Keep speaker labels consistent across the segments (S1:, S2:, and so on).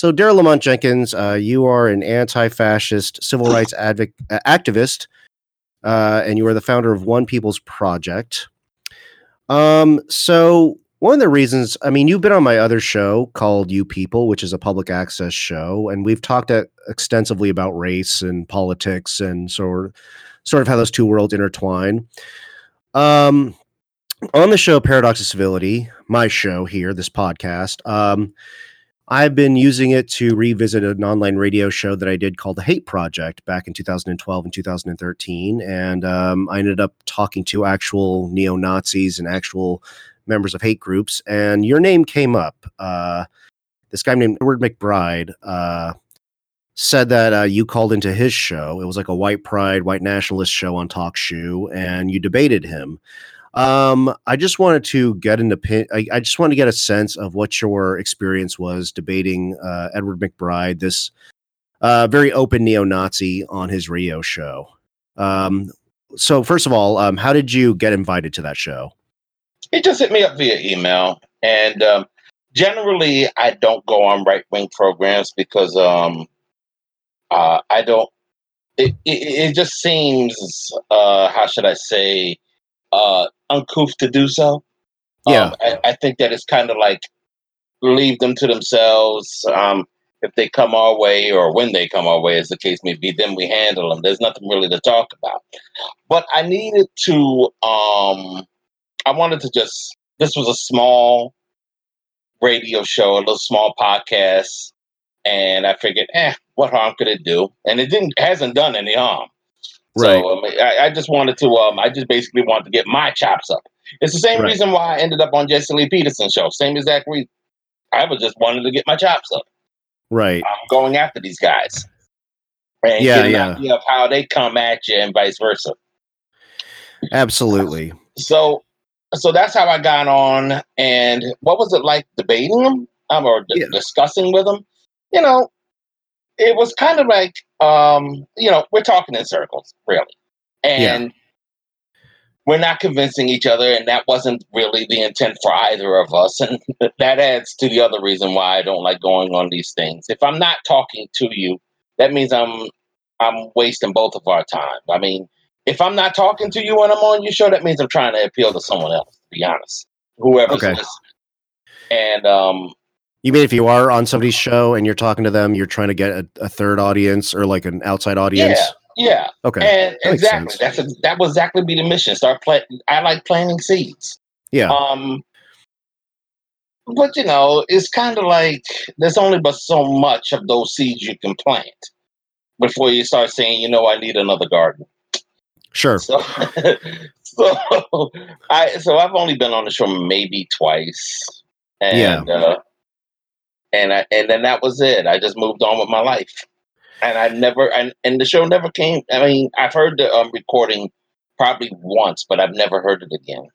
S1: So, Daryl Lamont Jenkins, uh, you are an anti-fascist civil rights advic- uh, activist, uh, and you are the founder of One People's Project. Um, so one of the reasons, I mean, you've been on my other show called You People, which is a public access show, and we've talked at, extensively about race and politics and sort sort of how those two worlds intertwine. Um, on the show Paradox of Civility, my show here, this podcast, um, I've been using it to revisit an online radio show that I did called The Hate Project back in 2012 and 2013. And um, I ended up talking to actual neo Nazis and actual members of hate groups, and your name came up. Uh, this guy named Edward McBride uh, said that uh, you called into his show. It was like a white pride, white nationalist show on TalkShoe, and you debated him. Um, I just wanted to get an opinion. I, just wanted to get a sense of what your experience was debating uh, Edward McBride, this uh, very open neo-Nazi, on his Rio show. Um, so, first of all, um, how did you get invited to that show?
S2: He just hit me up via email, and um, generally I don't go on right wing programs because um, uh, I don't. It, it, it just seems uh, how should I say uh, uncouth to do so.
S1: Yeah,
S2: um, I, I, think that it's kind of like leave them to themselves. Um, if they come our way or when they come our way, as the case may be, then we handle them. There's nothing really to talk about. But I needed to um, I wanted to just this was a small radio show, a little small podcast, and I figured, eh, what harm could it do? And it didn't hasn't done any harm.
S1: Right.
S2: So um, I, I, just wanted to um I just basically wanted to get my chops up. It's the same right. reason why I ended up on Jesse Lee Peterson show. Same exact reason. I was just wanted to get my chops up.
S1: Right.
S2: I'm going after these guys. And
S1: yeah,
S2: get an
S1: yeah.
S2: of how they come at you and vice versa.
S1: Absolutely.
S2: So so that's how I got on. And what was it like debating them um, or d- yeah. discussing with them? You know, it was kind of like, um, you know, we're talking in circles, really. And yeah. we're not convincing each other. And that wasn't really the intent for either of us. And that adds to the other reason why I don't like going on these things. If I'm not talking to you, that means I'm I'm wasting both of our time. I mean, if I'm not talking to you when I'm on your show, that means I'm trying to appeal to someone else. To be honest, whoever's okay. listening. And um,
S1: you mean if you are on somebody's show and you're talking to them, you're trying to get a, a third audience or like an outside audience?
S2: Yeah. Yeah.
S1: Okay.
S2: And that exactly. That's a, that was exactly be the mission. Start plant. I like planting seeds.
S1: Yeah.
S2: Um. But you know, it's kind of like there's only but so much of those seeds you can plant before you start saying, you know, I need another garden.
S1: Sure.
S2: So, so I so I've only been on the show maybe twice, and yeah. uh, and I, and then that was it. I just moved on with my life, and I never and and the show never came. I mean, I've heard the um, recording probably once, but I've never heard it again.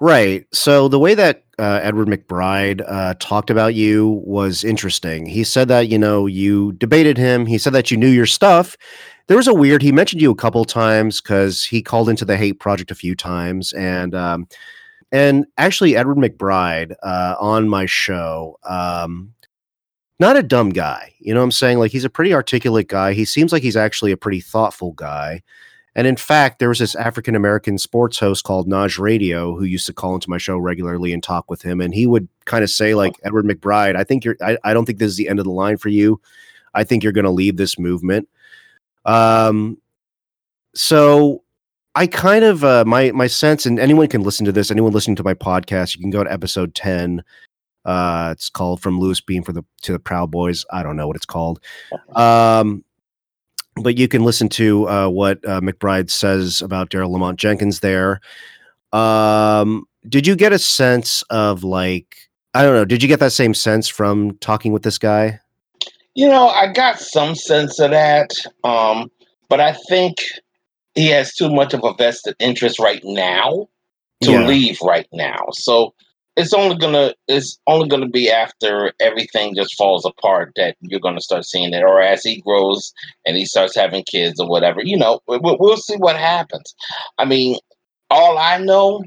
S1: Right. So the way that uh, Edward McBride uh, talked about you was interesting. He said that you know you debated him. He said that you knew your stuff, there was a weird. He mentioned you a couple times because he called into the Hate Project a few times, and um, and actually Edward McBride uh, on my show. Um, not a dumb guy, you know what I'm saying? Like he's a pretty articulate guy. He seems like he's actually a pretty thoughtful guy. And in fact, there was this African American sports host called Naj Radio who used to call into my show regularly and talk with him. And he would kind of say, like, Edward McBride, I think you're, I, I don't think this is the end of the line for you. I think you're going to leave this movement. Um, so I kind of uh, my my sense, and anyone can listen to this. Anyone listening to my podcast, you can go to episode ten. Uh, it's called "From Louis Beam for the to the Proud Boys." I don't know what it's called, um, but you can listen to uh, what uh, McBride says about Daryl Lamont Jenkins there. Um, did you get a sense of like I don't know? Did you get that same sense from talking with this guy?
S2: You know, I got some sense of that, um, but I think he has too much of a vested interest right now to yeah. leave right now. So it's only gonna it's only gonna be after everything just falls apart that you're gonna start seeing it, or as he grows and he starts having kids or whatever. You know, we'll, we'll see what happens. I mean, all I know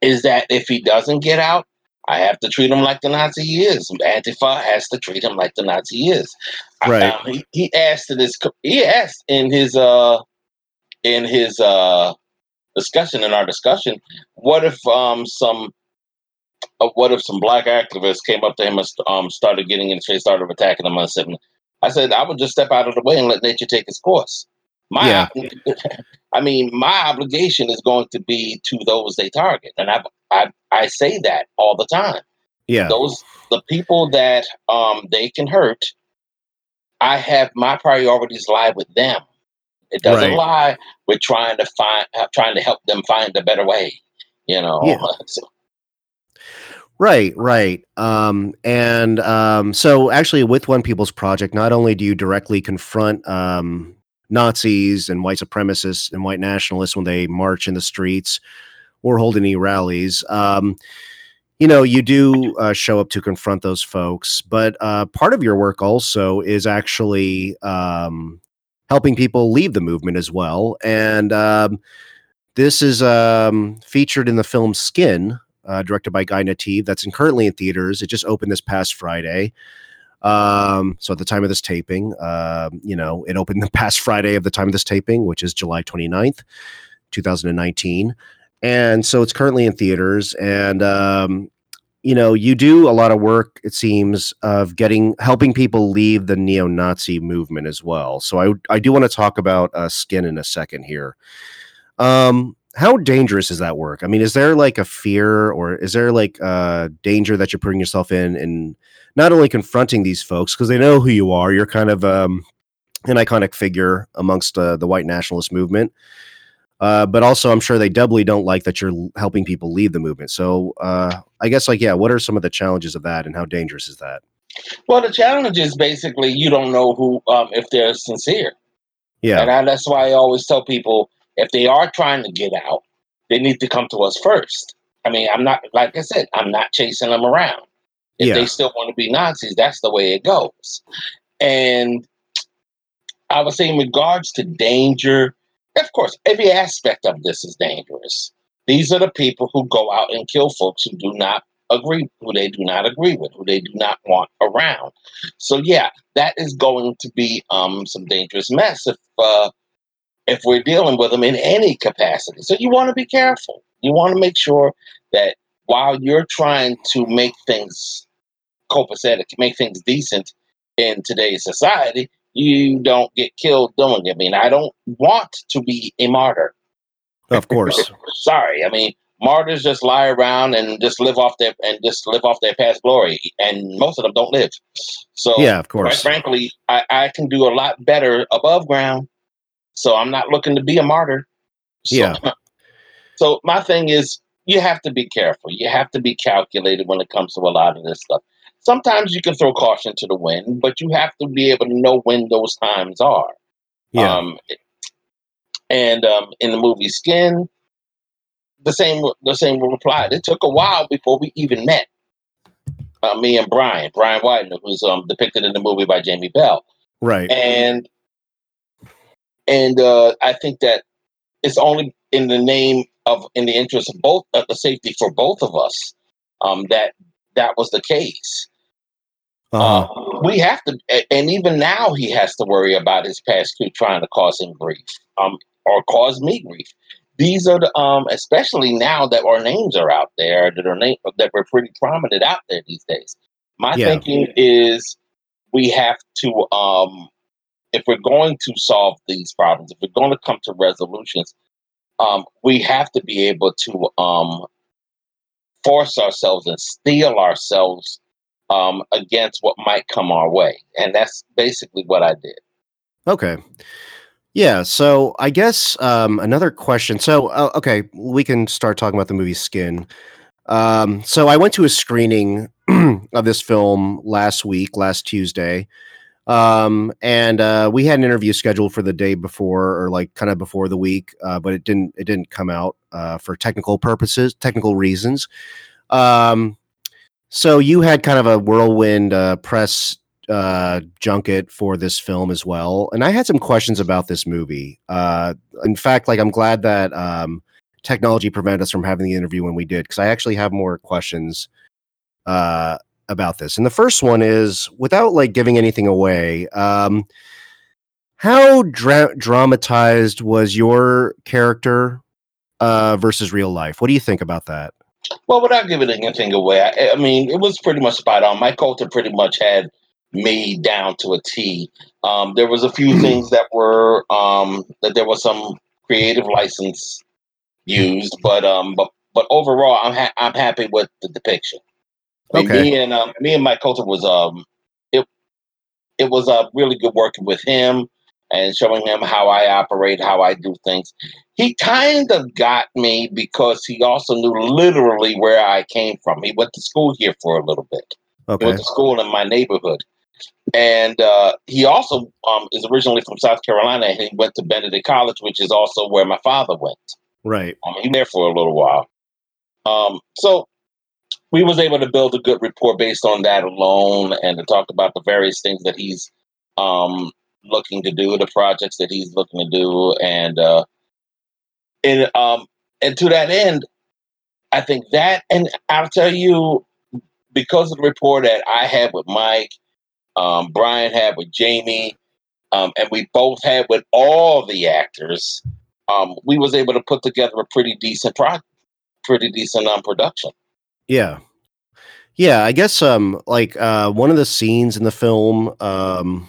S2: is that if he doesn't get out, I have to treat him like the Nazi he is. Antifa has to treat him like the Nazi he is.
S1: Right.
S2: I, um, he, he asked in his he asked in his uh in his uh discussion in our discussion, what if um some uh, what if some black activists came up to him and um started getting in his face, started attacking him? I said, I said I would just step out of the way and let nature take its course. My,
S1: Yeah.
S2: I mean, my obligation is going to be to those they target, and I, I, I say that all the time.
S1: Yeah.
S2: Those the people that um they can hurt. I have my priorities lie with them. It doesn't
S1: Right.
S2: lie with trying to find, uh, trying to help them find a better way. You know,
S1: Yeah.
S2: So-
S1: Right, right. Um, and um, so actually, with One People's Project, not only do you directly confront um, Nazis and white supremacists and white nationalists when they march in the streets or hold any rallies, um, you know, you do uh, show up to confront those folks. But uh, part of your work also is actually um, helping people leave the movement as well. And um, this is um, featured in the film Skin, uh, directed by Guy Nativ. That's in, currently in theaters. It just opened this past Friday. Um, so at the time of this taping, um, you know, it opened the past Friday of the time of this taping, which is July 29th, 2019. And so it's currently in theaters. And, um, you know, you do a lot of work, it seems, of getting helping people leave the neo-Nazi movement as well. So I I do want to talk about uh, Skin in a second here. Um, how dangerous is that work? I mean, is there like a fear or is there like a danger that you're putting yourself in and not only confronting these folks because they know who you are, you're kind of um an iconic figure amongst uh, the white nationalist movement. Uh, but also, I'm sure they doubly don't like that you're helping people leave the movement. So, uh, I guess, like, yeah, what are some of the challenges of that, and how dangerous is that?
S2: well, the challenge is basically you don't know who um, if they're sincere.
S1: Yeah,
S2: And I, that's why I always tell people if they are trying to get out, they need to come to us first. I mean, I'm not, like I said, I'm not chasing them around. If
S1: Yeah.
S2: they still want to be Nazis, that's the way it goes. And I would say, in regards to danger, of course, every aspect of this is dangerous. These are the people who go out and kill folks who do not agree, who they do not agree with, who they do not want around. So, yeah, that is going to be um, some dangerous mess if uh, if we're dealing with them in any capacity. So you want to be careful. You want to make sure that while you're trying to make things copacetic, make things decent in today's society, you don't get killed doing it. I mean, I don't want to be a martyr.
S1: of course.
S2: Sorry. I mean, martyrs just lie around and just live off their and just live off their past glory, and most of them don't live. So
S1: yeah, of
S2: quite
S1: course.
S2: frankly, I, I can do a lot better above ground. So I'm not looking to be a martyr. So,
S1: Yeah.
S2: So my thing is, you have to be careful. You have to be calculated when it comes to a lot of this stuff. Sometimes you can throw caution to the wind, but you have to be able to know when those times are.
S1: Yeah,
S2: Um, and um, in the movie Skin, the same the same will apply. It took a while before we even met. Uh, me and Brian, Brian Widner, who's um, depicted in the movie by Jamie Bell,
S1: right.
S2: and and uh, I think that it's only in the name of in the interest of both of the safety for both of us um, that that was the case.
S1: Uh-huh.
S2: Uh, we have to, and even now he has to worry about his past crew trying to cause him grief, um, or cause me grief. These are the, um, especially now that our names are out there, that are name that we're pretty prominent out there these days. My
S1: Yeah.
S2: thinking is we have to, um, if we're going to solve these problems, if we're going to come to resolutions, um, we have to be able to um, force ourselves and steel ourselves um, against what might come our way. And that's basically what I did.
S1: Okay. Yeah. So I guess um, another question. So uh, okay, we can start talking about the movie Skin. Um, so I went to a screening of this film last week, last Tuesday, um, and uh, we had an interview scheduled for the day before, or like kind of before the week, uh, but it didn't. It didn't come out uh, for technical purposes, technical reasons. Um, so you had kind of a whirlwind uh, press uh junket for this film as well and i had some questions about this movie uh in fact like i'm glad that um technology prevented us from having the interview when we did because i actually have more questions uh, about this. And the first one is without like giving anything away. Um, how dra- dramatized was your character uh, versus real life? What do you think about that?
S2: Well, without giving anything away, I, I mean, it was pretty much spot on. Mike Colter pretty much had me down to a T. Um, there was a few things that were um, that there was some creative license used, but um, but but overall, I'm ha- I'm happy with the depiction. I mean, okay. Me and um, me and Mike Colter was um, it it was uh, really good working with him and showing him how I operate, how I do things. He kind of got me because he also knew literally where I came from. He went to school here for a little bit. Okay. He went to school in my neighborhood. And uh, he also um, is originally from South Carolina. And he went to Benedict College, which is also where my father went.
S1: Right.
S2: Um, he was there for a little while. Um, so we was able to build a good report based on that alone, and to talk about the various things that he's um, looking to do, the projects that he's looking to do, and uh, and um, and to that end, I think that, and I'll tell you, because of the report that I had with Mike, um, Brian had with Jamie, um, and we both had with all the actors, um, we was able to put together a pretty decent pro, pretty decent um, production.
S1: Yeah, yeah. I guess um, like uh, one of the scenes in the film, um,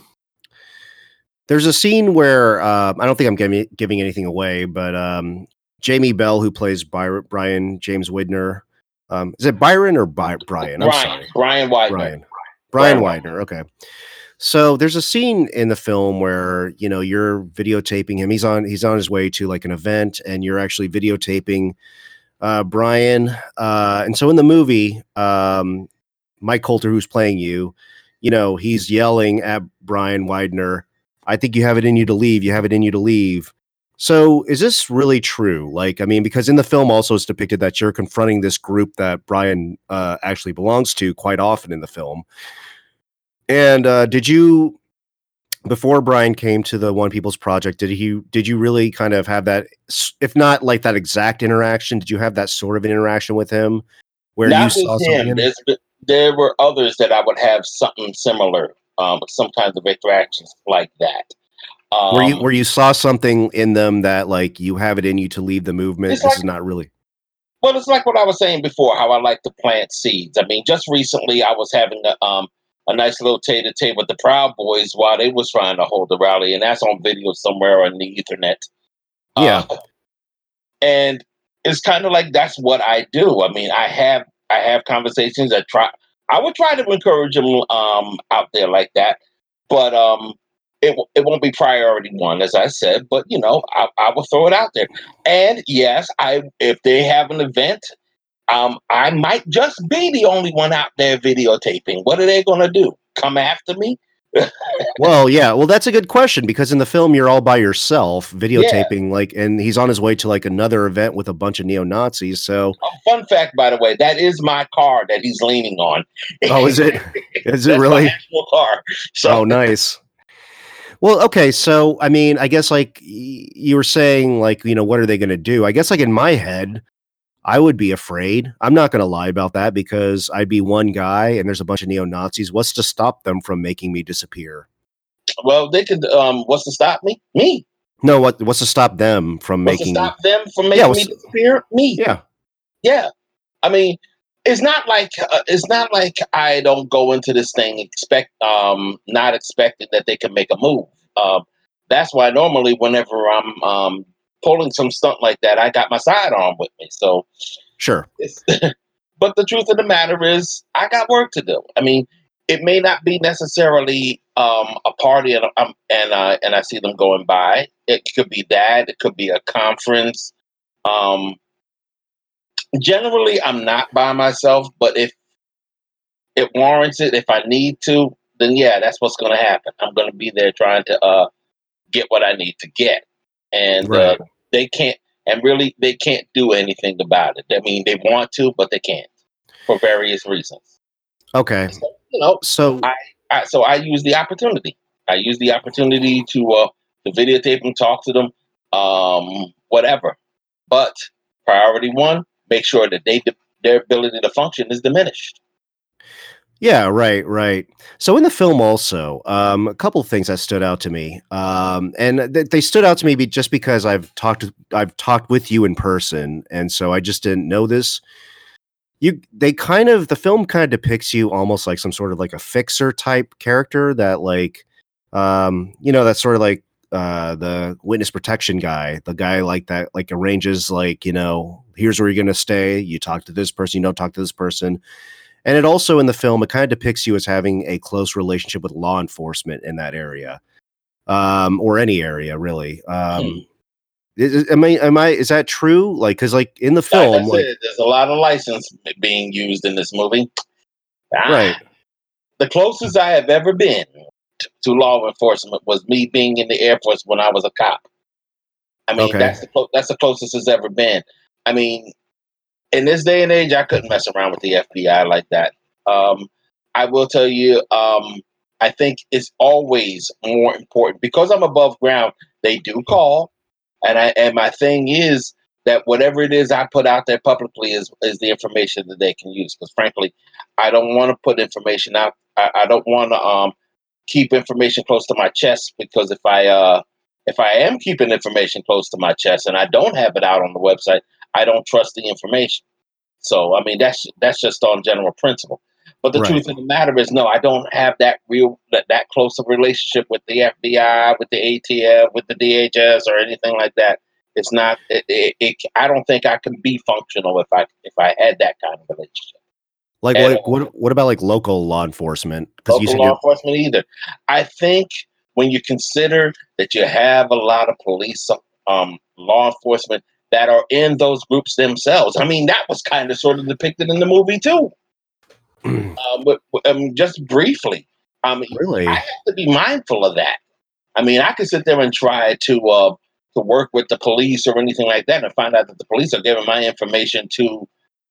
S1: there's a scene where uh, I don't think I'm giving giving anything away, but um, Jamie Bell, who plays Byron, Brian James Widner, um, is it Byron or By- Brian?
S2: I'm Brian, sorry, Brian Widner.
S1: Brian. Brian Widner. Okay. So there's a scene in the film where you know you're videotaping him. He's on he's on his way to like an event, and you're actually videotaping uh, Brian. Uh, and so in the movie, um, Mike Colter, who's playing you, you know, he's yelling at Brian Widner I think you have it in you to leave. You have it in you to leave. So is this really true? Like, I mean, because in the film also it's depicted that you're confronting this group that Brian uh, actually belongs to quite often in the film. And uh, did you, before Brian came to the One People's Project, did he, did you really kind of have that, if not like that exact interaction, did you have that sort of interaction with him
S2: where you saw him. There were others that I would have something similar um, some kinds of interactions like that.
S1: Um, where you where you saw something in them that like you have it in you to lead the movement. This like, is not really.
S2: Well, it's like what I was saying before. How I like to plant seeds. I mean, just recently I was having a, um, a nice little tete a tete with the Proud Boys while they was trying to hold the rally, and that's on video somewhere on the Ethernet.
S1: Yeah, uh,
S2: and it's kind of like that's what I do. I mean, I have I have conversations. I try I would try to encourage them um, out there like that, but um, it it won't be priority one, as I said. But you know, I, I will throw it out there. And yes, I if they have an event, um, I might just be the only one out there videotaping. What are they going to do? Come after me?
S1: Well, yeah. Well, that's a good question because in the film you're all by yourself videotaping yeah. like and he's on his way to like another event with a bunch of neo-Nazis. So
S2: oh, fun fact by the way, that is my car that he's leaning on.
S1: Oh, is it? Is it really?
S2: car.
S1: So. Oh, nice. Well, okay, so I mean, I guess like you were saying like, you know, what are they going to do? I guess like in my head, I would be afraid. I'm not going to lie about that because I'd be one guy and there's a bunch of neo Nazis. What's to stop them from making me disappear?
S2: Well, they could. Um, what's to stop me? Me.
S1: No, what? What's to stop them from
S2: what's
S1: making?
S2: stop them from making yeah, me disappear? Me.
S1: Yeah.
S2: Yeah. I mean, it's not like uh, it's not like I don't go into this thing expect um not expecting that they can make a move. Um, that's why normally whenever I'm um pulling some stunt like that, I got my sidearm with me. So
S1: sure.
S2: but the truth of the matter is, I got work to do. I mean, it may not be necessarily um, a party and um, and uh, and I see them going by. It could be that. It could be a conference. Um, generally, I'm not by myself, but if it warrants it, if I need to, then yeah, that's what's going to happen. I'm going to be there trying to uh, get what I need to get, and uh, right. uh, they can't, and really they can't do anything about it. I mean, they want to, but they can't for various reasons.
S1: Okay.
S2: So, you know, so I, I, so I use the opportunity. I use the opportunity to uh to videotape them, talk to them, um, whatever. But priority one, make sure that they their ability to function is diminished.
S1: Yeah, right, right. So in the film, also, um, a couple of things that stood out to me, um, and th- they stood out to me just because I've talked, I've talked with you in person, and so I just didn't know this. You, they kind of, the film kind of depicts you almost like some sort of like a fixer type character that, like, um, you know, that's sort of like uh, the witness protection guy, the guy like that, like arranges, like, you know, here's where you're to stay. You talk to this person, you don't talk to this person and it also in the film, it kind of depicts you as having a close relationship with law enforcement in that area, um, or any area really. Um, hmm. is, am I? Am I? Is that true? Like, because like in the film, like,
S2: there's a lot of license being used in this movie.
S1: Ah, right.
S2: The closest I have ever been to law enforcement was me being in the Air Force when I was a cop. I mean, okay. that's the clo- that's the closest it's ever been. I mean, in this day and age, I couldn't mess around with the FBI like that. Um, I will tell you, um, I think it's always more important because I'm above ground. They do call, and I and my thing is that whatever it is I put out there publicly is is the information that they can use. Because frankly, I don't want to put information out. I, I don't want to um, keep information close to my chest because if I uh, if I am keeping information close to my chest and I don't have it out on the website, I don't trust the information. So I mean that's that's just on general principle. But the right. truth of the matter is, no, I don't have that real that, that close of relationship with the FBI, with the ATF, with the DHS, or anything like that. It's not. It, it, it, I don't think I can be functional if I if I had that kind of relationship.
S1: Like what? What, what about like local law enforcement?
S2: Local law enforcement either. I think when you consider that you have a lot of police, um, law enforcement that are in those groups themselves. I mean, that was kind of sort of depicted in the movie too. um, but um, just briefly, I mean, really, I have to be mindful of that. I mean, I could sit there and try to uh, to work with the police or anything like that, and find out that the police are giving my information to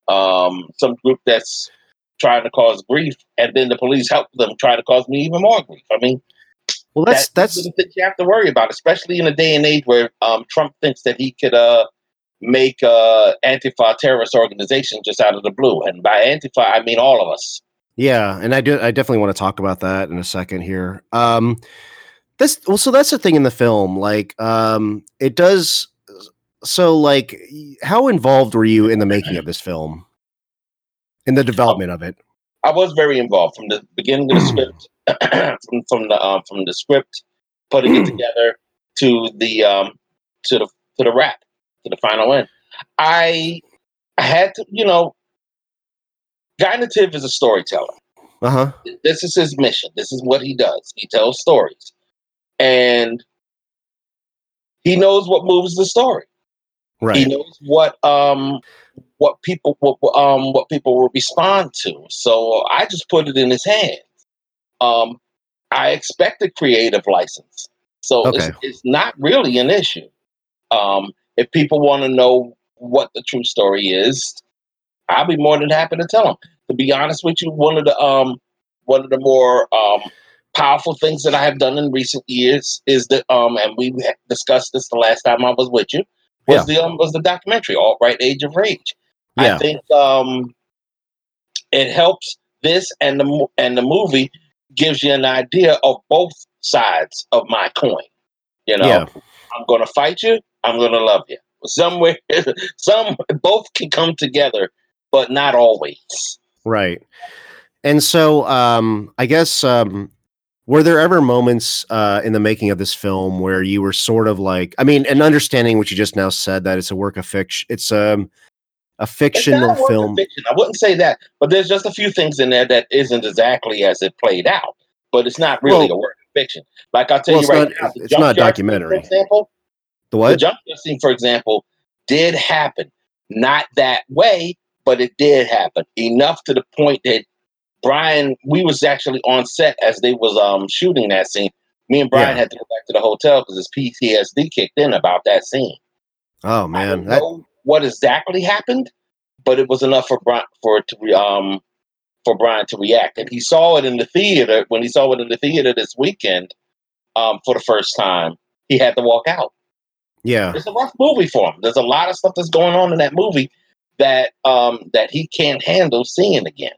S2: um, some group that's trying to cause grief, and then the police help them try to cause me even more grief. I mean,
S1: well, that's that's, that's
S2: that you have to worry about, especially in a day and age where um, Trump thinks that he could uh, make a Antifa terrorist organization just out of the blue. And by Antifa, I mean all of us.
S1: Yeah, and I do. I definitely want to talk about that in a second here. Um, this well, so that's the thing in the film. Like, um, it does. So, like, how involved were you in the making of this film? In the development of it,
S2: I was very involved from the beginning of the script, from, from the um, from the script, putting it together to the um, to the to the wrap to the final win. I had to, you know, Guy Nativ is a storyteller.
S1: Uh-huh.
S2: This is his mission. This is what he does. He tells stories. And he knows what moves the story.
S1: Right.
S2: He knows what um what people what um what people will respond to. So I just put it in his hands. Um I expect a creative license. So okay. it's, it's not really an issue. Um if people want to know what the true story is, I'll be more than happy to tell them. To be honest with you, one of the um one of the more um powerful things that I have done in recent years is that um and we discussed this the last time I was with you was yeah. the um, was the documentary Alt-Right Age of Rage. Yeah. I think um it helps this and the and the movie gives you an idea of both sides of my coin. You know, yeah. I'm going to fight you. I'm gonna love you. Somewhere, some both can come together, but not always.
S1: Right. And so, um, I guess, um, were there ever moments uh, in the making of this film where you were sort of like, I mean, and understanding what you just now said that it's a work of fiction, it's um, a fictional film.
S2: Fiction. I wouldn't say that, but there's just a few things in there that isn't exactly as it played out. But it's not really well, a work of fiction. Like I'll tell well, you right
S1: not, now, it's not documentary.
S2: For example,
S1: the what?
S2: The jump scene, for example, did happen. Not that way, but it did happen. Enough to the point that Brian, we was actually on set as they was um shooting that scene. Me and Brian yeah. had to go back to the hotel because his PTSD kicked in about that scene.
S1: Oh man, I
S2: don't that... know what exactly happened, but it was enough for Brian for it to um for Brian to react, and he saw it in the theater when he saw it in the theater this weekend um for the first time. He had to walk out.
S1: Yeah,
S2: it's a rough movie for him. There's a lot of stuff that's going on in that movie that um that he can't handle seeing again.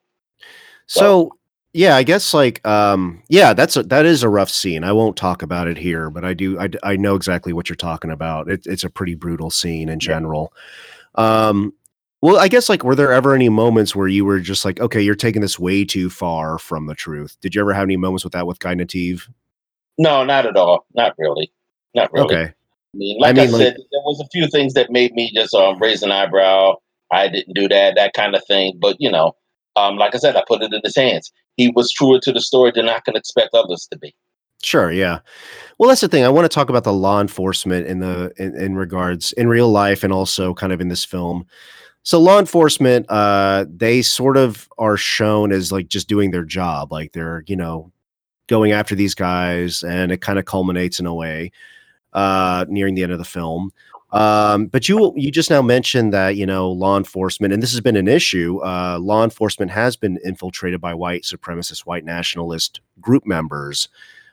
S1: So, so yeah, I guess like um yeah, that's a, that is a rough scene. I won't talk about it here, but I do I, I know exactly what you're talking about. It, it's a pretty brutal scene in general. Yeah. Um well, I guess like were there ever any moments where you were just like, okay, you're taking this way too far from the truth? Did you ever have any moments with that with Guy Nativ?
S2: No, not at all. Not really. Not really. Okay. I mean, like I, mean, I said, like, there was a few things that made me just um, raise an eyebrow. I didn't do that, that kind of thing. But you know, um, like I said, I put it in his hands he was truer to the story than I can expect others to be.
S1: Sure, yeah. Well, that's the thing. I want to talk about the law enforcement in the in, in regards in real life and also kind of in this film. So law enforcement, uh, they sort of are shown as like just doing their job, like they're you know going after these guys, and it kind of culminates in a way uh, nearing the end of the film. Um, but you you just now mentioned that you know law enforcement, and this has been an issue. Uh, law enforcement has been infiltrated by white supremacist, white nationalist group members,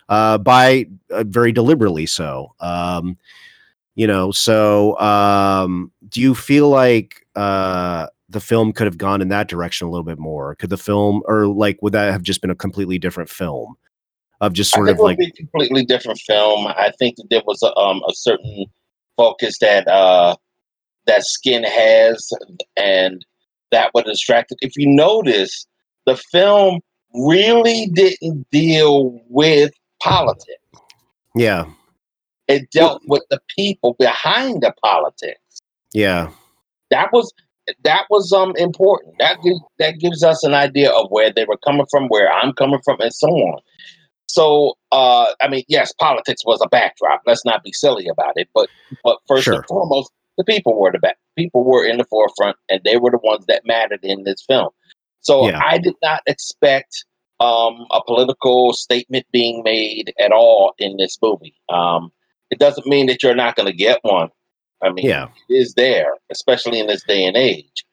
S1: uh, by uh, very deliberately so. Um, you know, so um, do you feel like uh, the film could have gone in that direction a little bit more? Could the film, or like, would that have just been a completely different film? Of just sort of like
S2: a completely different film. I think that there was a, um, a certain focus that uh, that skin has, and that would distract it. If you notice, the film really didn't deal with politics.
S1: Yeah,
S2: it dealt with the people behind the politics.
S1: Yeah,
S2: that was that was um important. That gives that gives us an idea of where they were coming from, where I'm coming from, and so on. So, uh, I mean, yes, politics was a backdrop. Let's not be silly about it. But, but first sure. and foremost, the people were the back. People were in the forefront, and they were the ones that mattered in this film. So yeah. I did not expect um, a political statement being made at all in this movie. Um, it doesn't mean that you're not going to get one. I mean, yeah. it is there, especially in this day and age.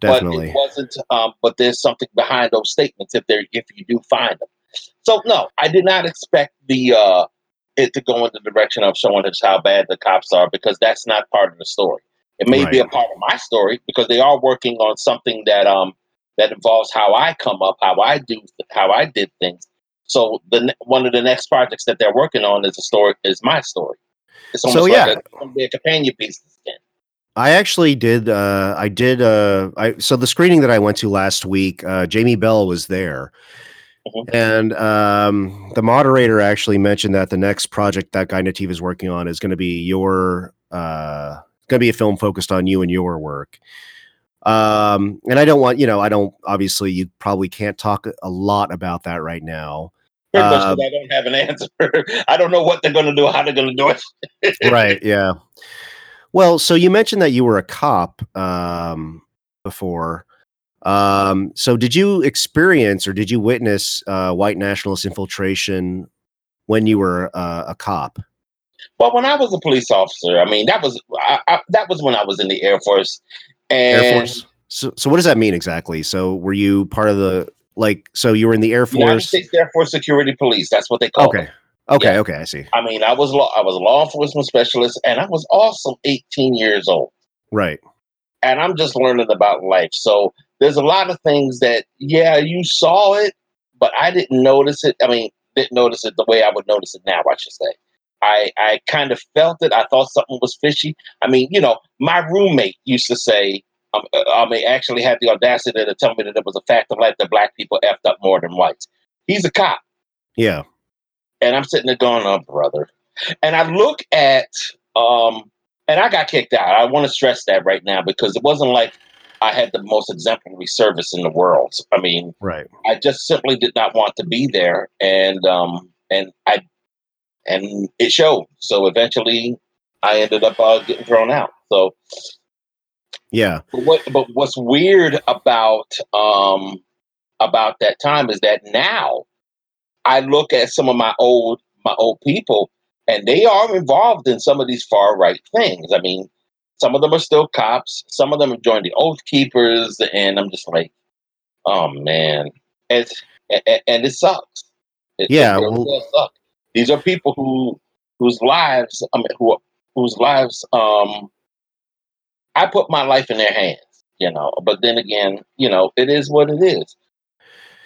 S2: Definitely. But it wasn't. Um, but there's something behind those statements if there if you do find them. So no, I did not expect the uh, it to go in the direction of showing us how bad the cops are because that's not part of the story. It may right. be a part of my story because they are working on something that um that involves how I come up, how I do, how I did things. So the one of the next projects that they're working on is a story is my story. It's almost so, yeah. like a, be a companion piece.
S1: I actually did. Uh, I did. Uh, I so the screening that I went to last week. Uh, Jamie Bell was there, Mm-hmm. And um, the moderator actually mentioned that the next project that Guy Nativ is working on is going to be your uh, going to be a film focused on you and your work. Um, and I don't want you know I don't obviously you probably can't talk a lot about that right now.
S2: Uh, I don't have an answer. I don't know what they're going to do, how they're going to do
S1: it. right. Yeah. Well, so you mentioned that you were a cop um, before. Um, so, did you experience or did you witness uh, white nationalist infiltration when you were uh, a cop?
S2: Well, when I was a police officer, I mean that was I, I, that was when I was in the Air Force. And Air Force.
S1: So, so what does that mean exactly? So, were you part of the like? So you were in the Air Force,
S2: United States Air Force Security Police. That's what they call
S1: okay.
S2: it.
S1: Okay, yeah. okay, I see.
S2: I mean, I was law, I was a law enforcement specialist, and I was also 18 years old.
S1: Right.
S2: And I'm just learning about life. So there's a lot of things that, yeah, you saw it, but I didn't notice it. I mean, didn't notice it the way I would notice it now, I should say. I, I kind of felt it. I thought something was fishy. I mean, you know, my roommate used to say, um, uh, I mean, actually had the audacity to tell me that it was a fact of life that black people effed up more than whites. He's a cop.
S1: Yeah.
S2: And I'm sitting there going, oh, brother. And I look at, um, and I got kicked out. I want to stress that right now because it wasn't like I had the most exemplary service in the world. I mean,
S1: right.
S2: I just simply did not want to be there, and um, and I, and it showed. So eventually, I ended up uh, getting thrown out. So,
S1: yeah.
S2: But what? But what's weird about um about that time is that now I look at some of my old my old people, and they are involved in some of these far right things. I mean, some of them are still cops. Some of them have joined the Oath Keepers, and I'm just like, oh man, it's and, it sucks.
S1: It, yeah, it really well,
S2: suck. These are people who whose lives, I mean, who whose lives, um, I put my life in their hands, you know. But then again, you know, it is what it is.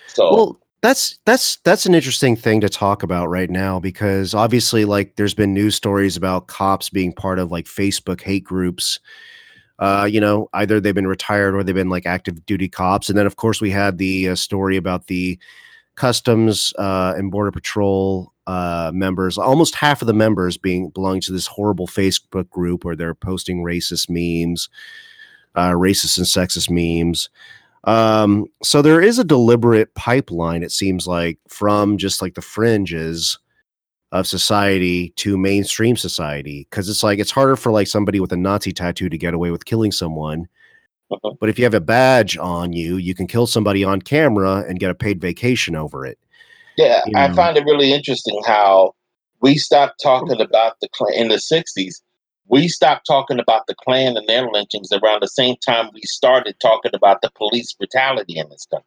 S2: So
S1: well, that's that's that's an interesting thing to talk about right now because obviously like there's been news stories about cops being part of like Facebook hate groups. Uh, you know, either they've been retired or they've been like active duty cops, and then of course we had the uh, story about the customs uh, and border patrol uh, members, almost half of the members being belonging to this horrible Facebook group where they're posting racist memes, uh, racist and sexist memes. Um, so there is a deliberate pipeline, it seems like, from just like the fringes of society to mainstream society. Cause it's like it's harder for like somebody with a Nazi tattoo to get away with killing someone. Uh-huh. But if you have a badge on you, you can kill somebody on camera and get a paid vacation over it.
S2: Yeah, you know? I find it really interesting how we stopped talking about the in the 60s we stopped talking about the Klan and their lynchings around the same time we started talking about the police brutality in this country.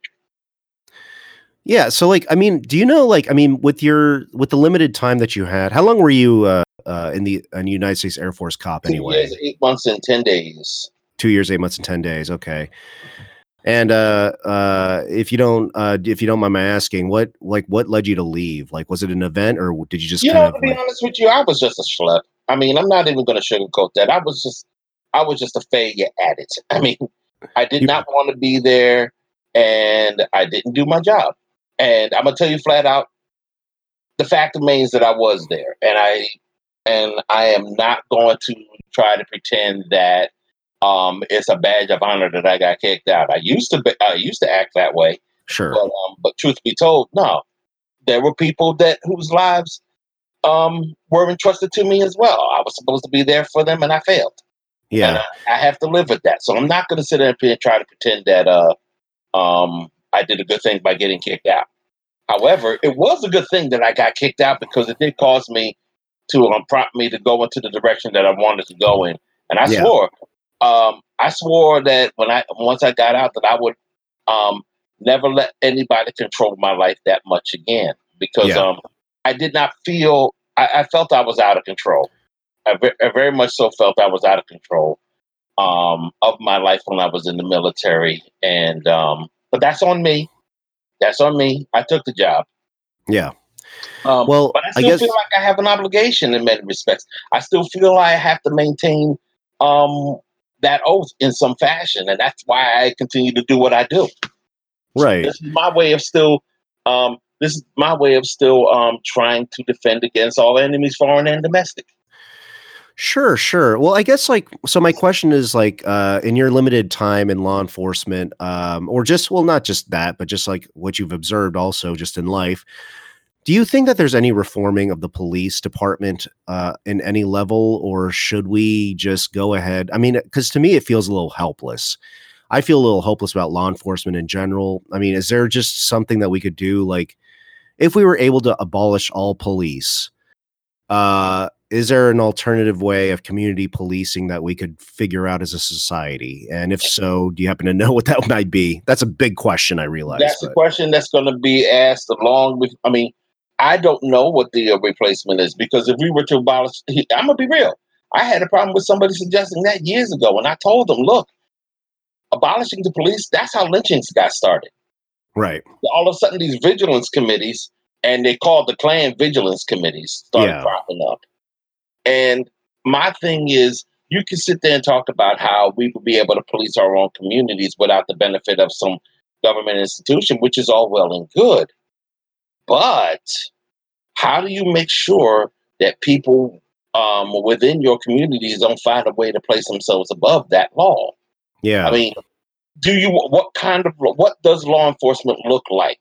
S1: Yeah, so like, I mean, do you know, like, I mean, with your with the limited time that you had, how long were you uh, uh, in the in United States Air Force cop anyway?
S2: Two years, eight months, and ten days.
S1: Two years, eight months, and ten days. Okay. And uh, uh, if you don't, uh, if you don't mind my asking, what like what led you to leave? Like, was it an event, or did you just?
S2: You know, to be like... honest with you, I was just a schlep. I mean, I'm not even going to sugarcoat that. I was just, I was just a failure at it. I mean, I did not want to be there, and I didn't do my job. And I'm gonna tell you flat out, the fact remains that I was there, and I, and I am not going to try to pretend that um, it's a badge of honor that I got kicked out. I used to be, I used to act that way.
S1: Sure.
S2: But, um, but truth be told, no, there were people that whose lives um, were entrusted to me as well. I was supposed to be there for them, and I failed.
S1: Yeah,
S2: I, I, have to live with that. So I'm not going to sit there and try to pretend that uh, um, I did a good thing by getting kicked out. However, it was a good thing that I got kicked out because it did cause me to um, prompt me to go into the direction that I wanted to go in. And I yeah. swore um, I swore that when I once I got out that I would um, never let anybody control my life that much again because yeah. um, I did not feel I, I, felt I was out of control. I, ve- I, very much so felt I was out of control um, of my life when I was in the military, and um, but that's on me. That's on me. I took the job.
S1: Yeah.
S2: Um, well, but I still I guess... feel like I have an obligation in many respects. I still feel I have to maintain um, that oath in some fashion, and that's why I continue to do what I do.
S1: Right.
S2: This is my way of still. Um, this is my way of still um, trying to defend against all enemies, foreign and domestic.
S1: Sure, sure. Well, I guess like so. My question is like, uh, in your limited time in law enforcement, um, or just well, not just that, but just like what you've observed, also just in life. Do you think that there's any reforming of the police department uh, in any level, or should we just go ahead? I mean, because to me, it feels a little helpless. I feel a little hopeless about law enforcement in general. I mean, is there just something that we could do? Like, if we were able to abolish all police, uh, is there an alternative way of community policing that we could figure out as a society? And if so, do you happen to know what that might be? That's a big question, I realize.
S2: That's but. a question that's going to be asked along with, I mean, I don't know what the uh, replacement is because if we were to abolish, I'm gonna be real. I had a problem with somebody suggesting that years ago, and I told them, look, abolishing the police, that's how lynchings got started.
S1: Right.
S2: All of a sudden, these vigilance committees, and they called the Klan vigilance committees, started yeah. popping up. And my thing is, you can sit there and talk about how we would be able to police our own communities without the benefit of some government institution, which is all well and good. But how do you make sure that people um, within your communities don't find a way to place themselves above that law?
S1: Yeah.
S2: I mean, do you what kind of what does law enforcement look like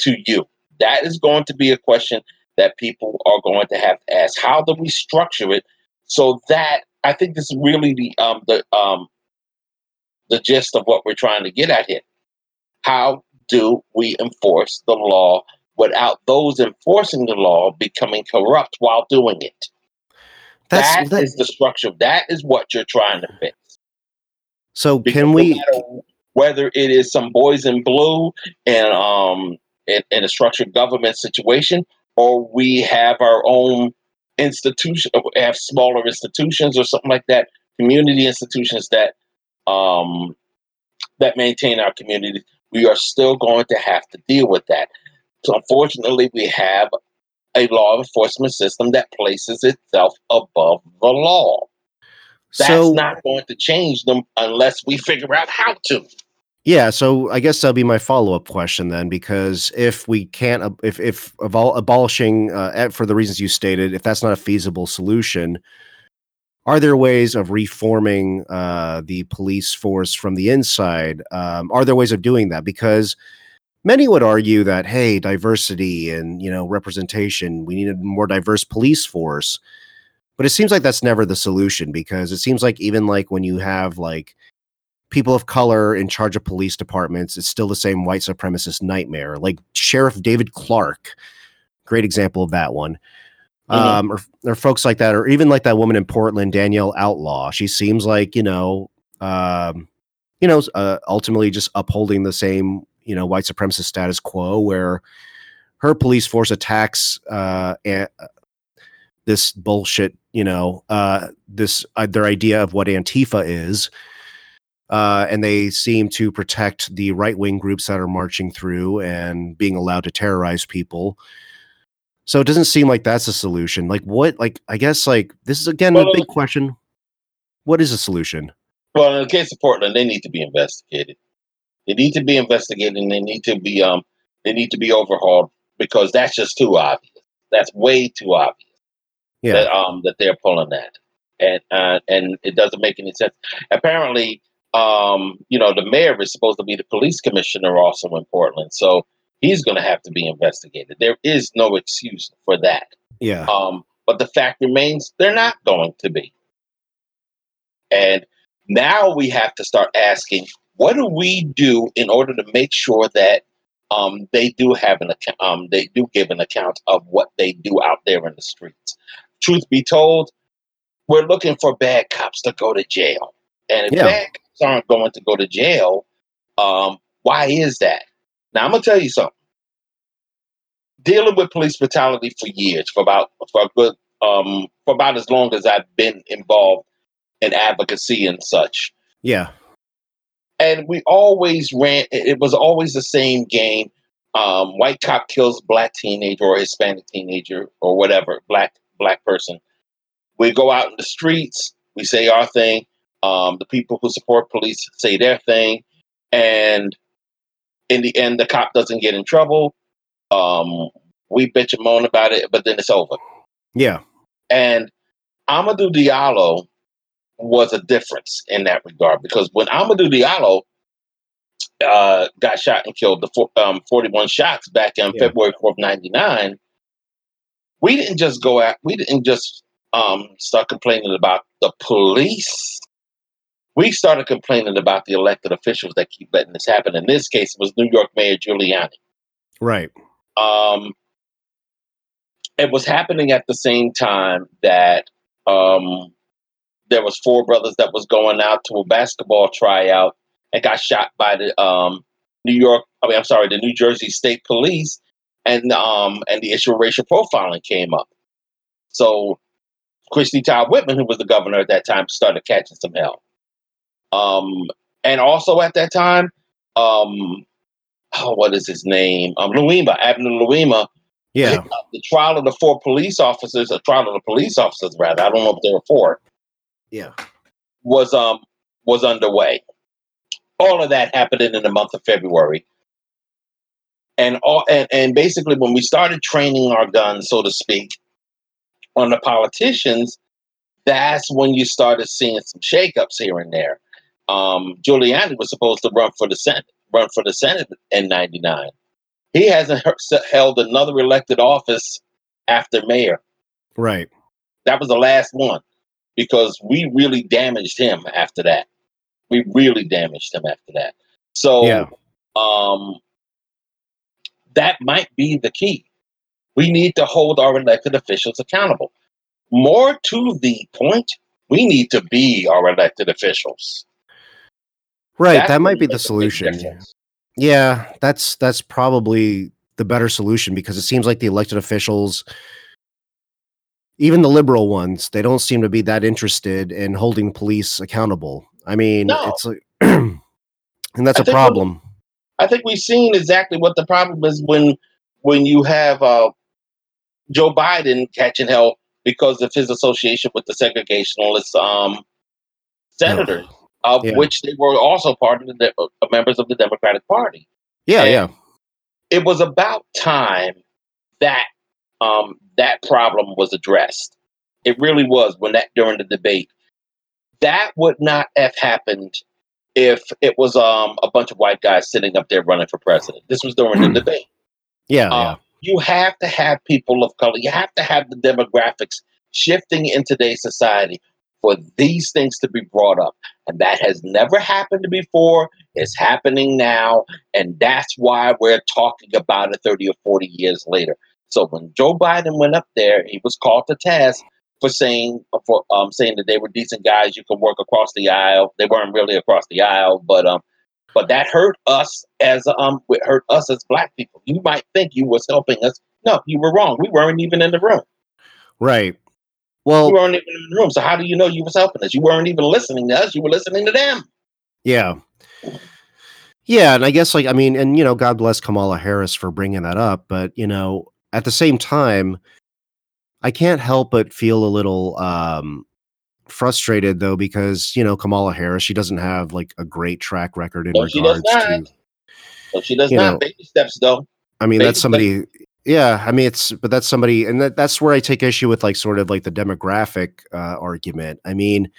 S2: to you? That is going to be a question that people are going to have to ask. How do we structure it so that I think this is really the um, the um, the gist of what we're trying to get at here. How do we enforce the law without those enforcing the law becoming corrupt while doing it. That's, that is the structure. That is what you're trying to fix.
S1: So because can we?
S2: No whether it is some boys in blue and um in, in a structured government situation, or we have our own institution, have smaller institutions or something like that, community institutions that um that maintain our community, we are still going to have to deal with that. So unfortunately, we have a law enforcement system that places itself above the law. That's so, not going to change them unless we figure out how to.
S1: Yeah, so I guess that'll be my follow up question then, because if we can't, if if abolishing uh, for the reasons you stated, if that's not a feasible solution, are there ways of reforming uh, the police force from the inside? Um, are there ways of doing that? Because many would argue that hey, diversity and you know representation, we need a more diverse police force. But it seems like that's never the solution because it seems like even like when you have like people of color in charge of police departments, it's still the same white supremacist nightmare. Like Sheriff David Clarke, great example of that one. Mm-hmm. Um, or, or folks like that, or even like that woman in Portland, Danielle Outlaw. She seems like you know, um, you know, uh, ultimately just upholding the same you know white supremacist status quo, where her police force attacks uh, a- this bullshit. You know, uh, this uh, their idea of what Antifa is uh, and they seem to protect the right wing groups that are marching through and being allowed to terrorize people. So it doesn't seem like that's a solution. Like what? Like I guess like this is again well, a big question. What is a solution?
S2: Well, in the case of Portland, they need to be investigated. They need to be investigated, and they need to be um they need to be overhauled because that's just too obvious. That's way too obvious. Yeah. That um that they're pulling that, and uh, and it doesn't make any sense. Apparently, um, you know, the mayor is supposed to be the police commissioner also in Portland. So he's going to have to be investigated. There is no excuse for that.
S1: Yeah.
S2: Um, but the fact remains they're not going to be. And now we have to start asking, what do we do in order to make sure that um, they do have an account, um, they do give an account of what they do out there in the streets. Truth be told, we're looking for bad cops to go to jail. And if yeah. bad cops aren't going to go to jail. Um, why is that? Now I'm gonna tell you something. Dealing with police brutality for years, for about for a good um, for about as long as I've been involved in advocacy and such.
S1: Yeah.
S2: And we always ran. It was always the same game. Um, white cop kills black teenager or Hispanic teenager or whatever black black person. We go out in the streets. We say our thing. Um, the people who support police say their thing, and in the end, the cop doesn't get in trouble. Um, we bitch and moan about it, but then it's over.
S1: Yeah.
S2: And Amadou Diallo was a difference in that regard because when Amadou Diallo uh, got shot and killed the four, um, 41 shots back in yeah. February 4th, 99, we didn't just go at, we didn't just um, start complaining about the police we started complaining about the elected officials that keep letting this happen. In this case, it was New York Mayor Giuliani.
S1: Right.
S2: Um, it was happening at the same time that um, there was four brothers that was going out to a basketball tryout and got shot by the um, New York. I mean, I'm sorry, the New Jersey State Police, and um, and the issue of racial profiling came up. So Christie Todd Whitman, who was the governor at that time, started catching some hell. Um, and also at that time, um, oh, what is his name? Um, Louima, Abner Louima.
S1: Yeah.
S2: The trial of the four police officers, a trial of the police officers, rather. I don't know if there were four.
S1: Yeah.
S2: Was um was underway. All of that happened in the month of February. And all and, and basically when we started training our guns, so to speak, on the politicians, that's when you started seeing some shakeups here and there um, Giuliani was supposed to run for the Senate, run for the Senate in '99. He hasn't held another elected office after mayor.
S1: Right.
S2: That was the last one because we really damaged him after that. We really damaged him after that. So, yeah. um, that might be the key. We need to hold our elected officials accountable. More to the point, we need to be our elected officials.
S1: Right, that, that might be the solution. Yeah, that's that's probably the better solution because it seems like the elected officials even the liberal ones, they don't seem to be that interested in holding police accountable. I mean, no. it's like and that's I a problem.
S2: I think we've seen exactly what the problem is when when you have uh, Joe Biden catching hell because of his association with the segregationalist um, senators, oh, of yeah. which they were also part of the de- uh, members of the Democratic Party.
S1: Yeah, and yeah.
S2: It was about time that um, that problem was addressed. It really was when that during the debate. That would not have happened if it was um, a bunch of white guys sitting up there running for president. This was during the hmm. debate.
S1: Yeah, uh, yeah.
S2: You have to have people of color. You have to have the demographics shifting in today's society for these things to be brought up. And that has never happened before. It's happening now. And that's why we're talking about it 30 or 40 years later. So when Joe Biden went up there, he was called to task for saying for um, saying that they were decent guys. You could work across the aisle. They weren't really across the aisle, but um, but that hurt us as um, it hurt us as black people. You might think you was helping us. No, you were wrong. We weren't even in the room.
S1: Right. Well,
S2: we weren't even in the room. So how do you know you was helping us? You weren't even listening to us. You were listening to them.
S1: Yeah. Yeah, and I guess like I mean, and you know, God bless Kamala Harris for bringing that up, but you know, at the same time, I can't help but feel a little um, frustrated though because you know Kamala Harris she doesn't have like a great track record in no, regards to.
S2: No, she does not. Know, Baby steps though.
S1: I mean, Baby that's somebody. Steps. Yeah, I mean it's, but that's somebody, and that, that's where I take issue with like sort of like the demographic uh, argument. I mean,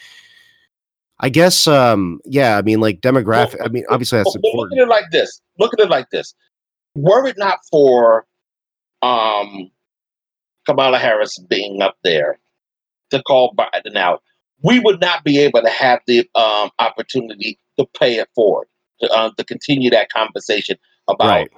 S1: I guess, um, yeah, I mean like demographic. Well, I mean, obviously that's
S2: well, important. Look at it like this. Look at it like this. Were it not for um Kamala Harris being up there to call Biden out, we would not be able to have the um, opportunity to pay it forward, to, uh, to continue that conversation about right.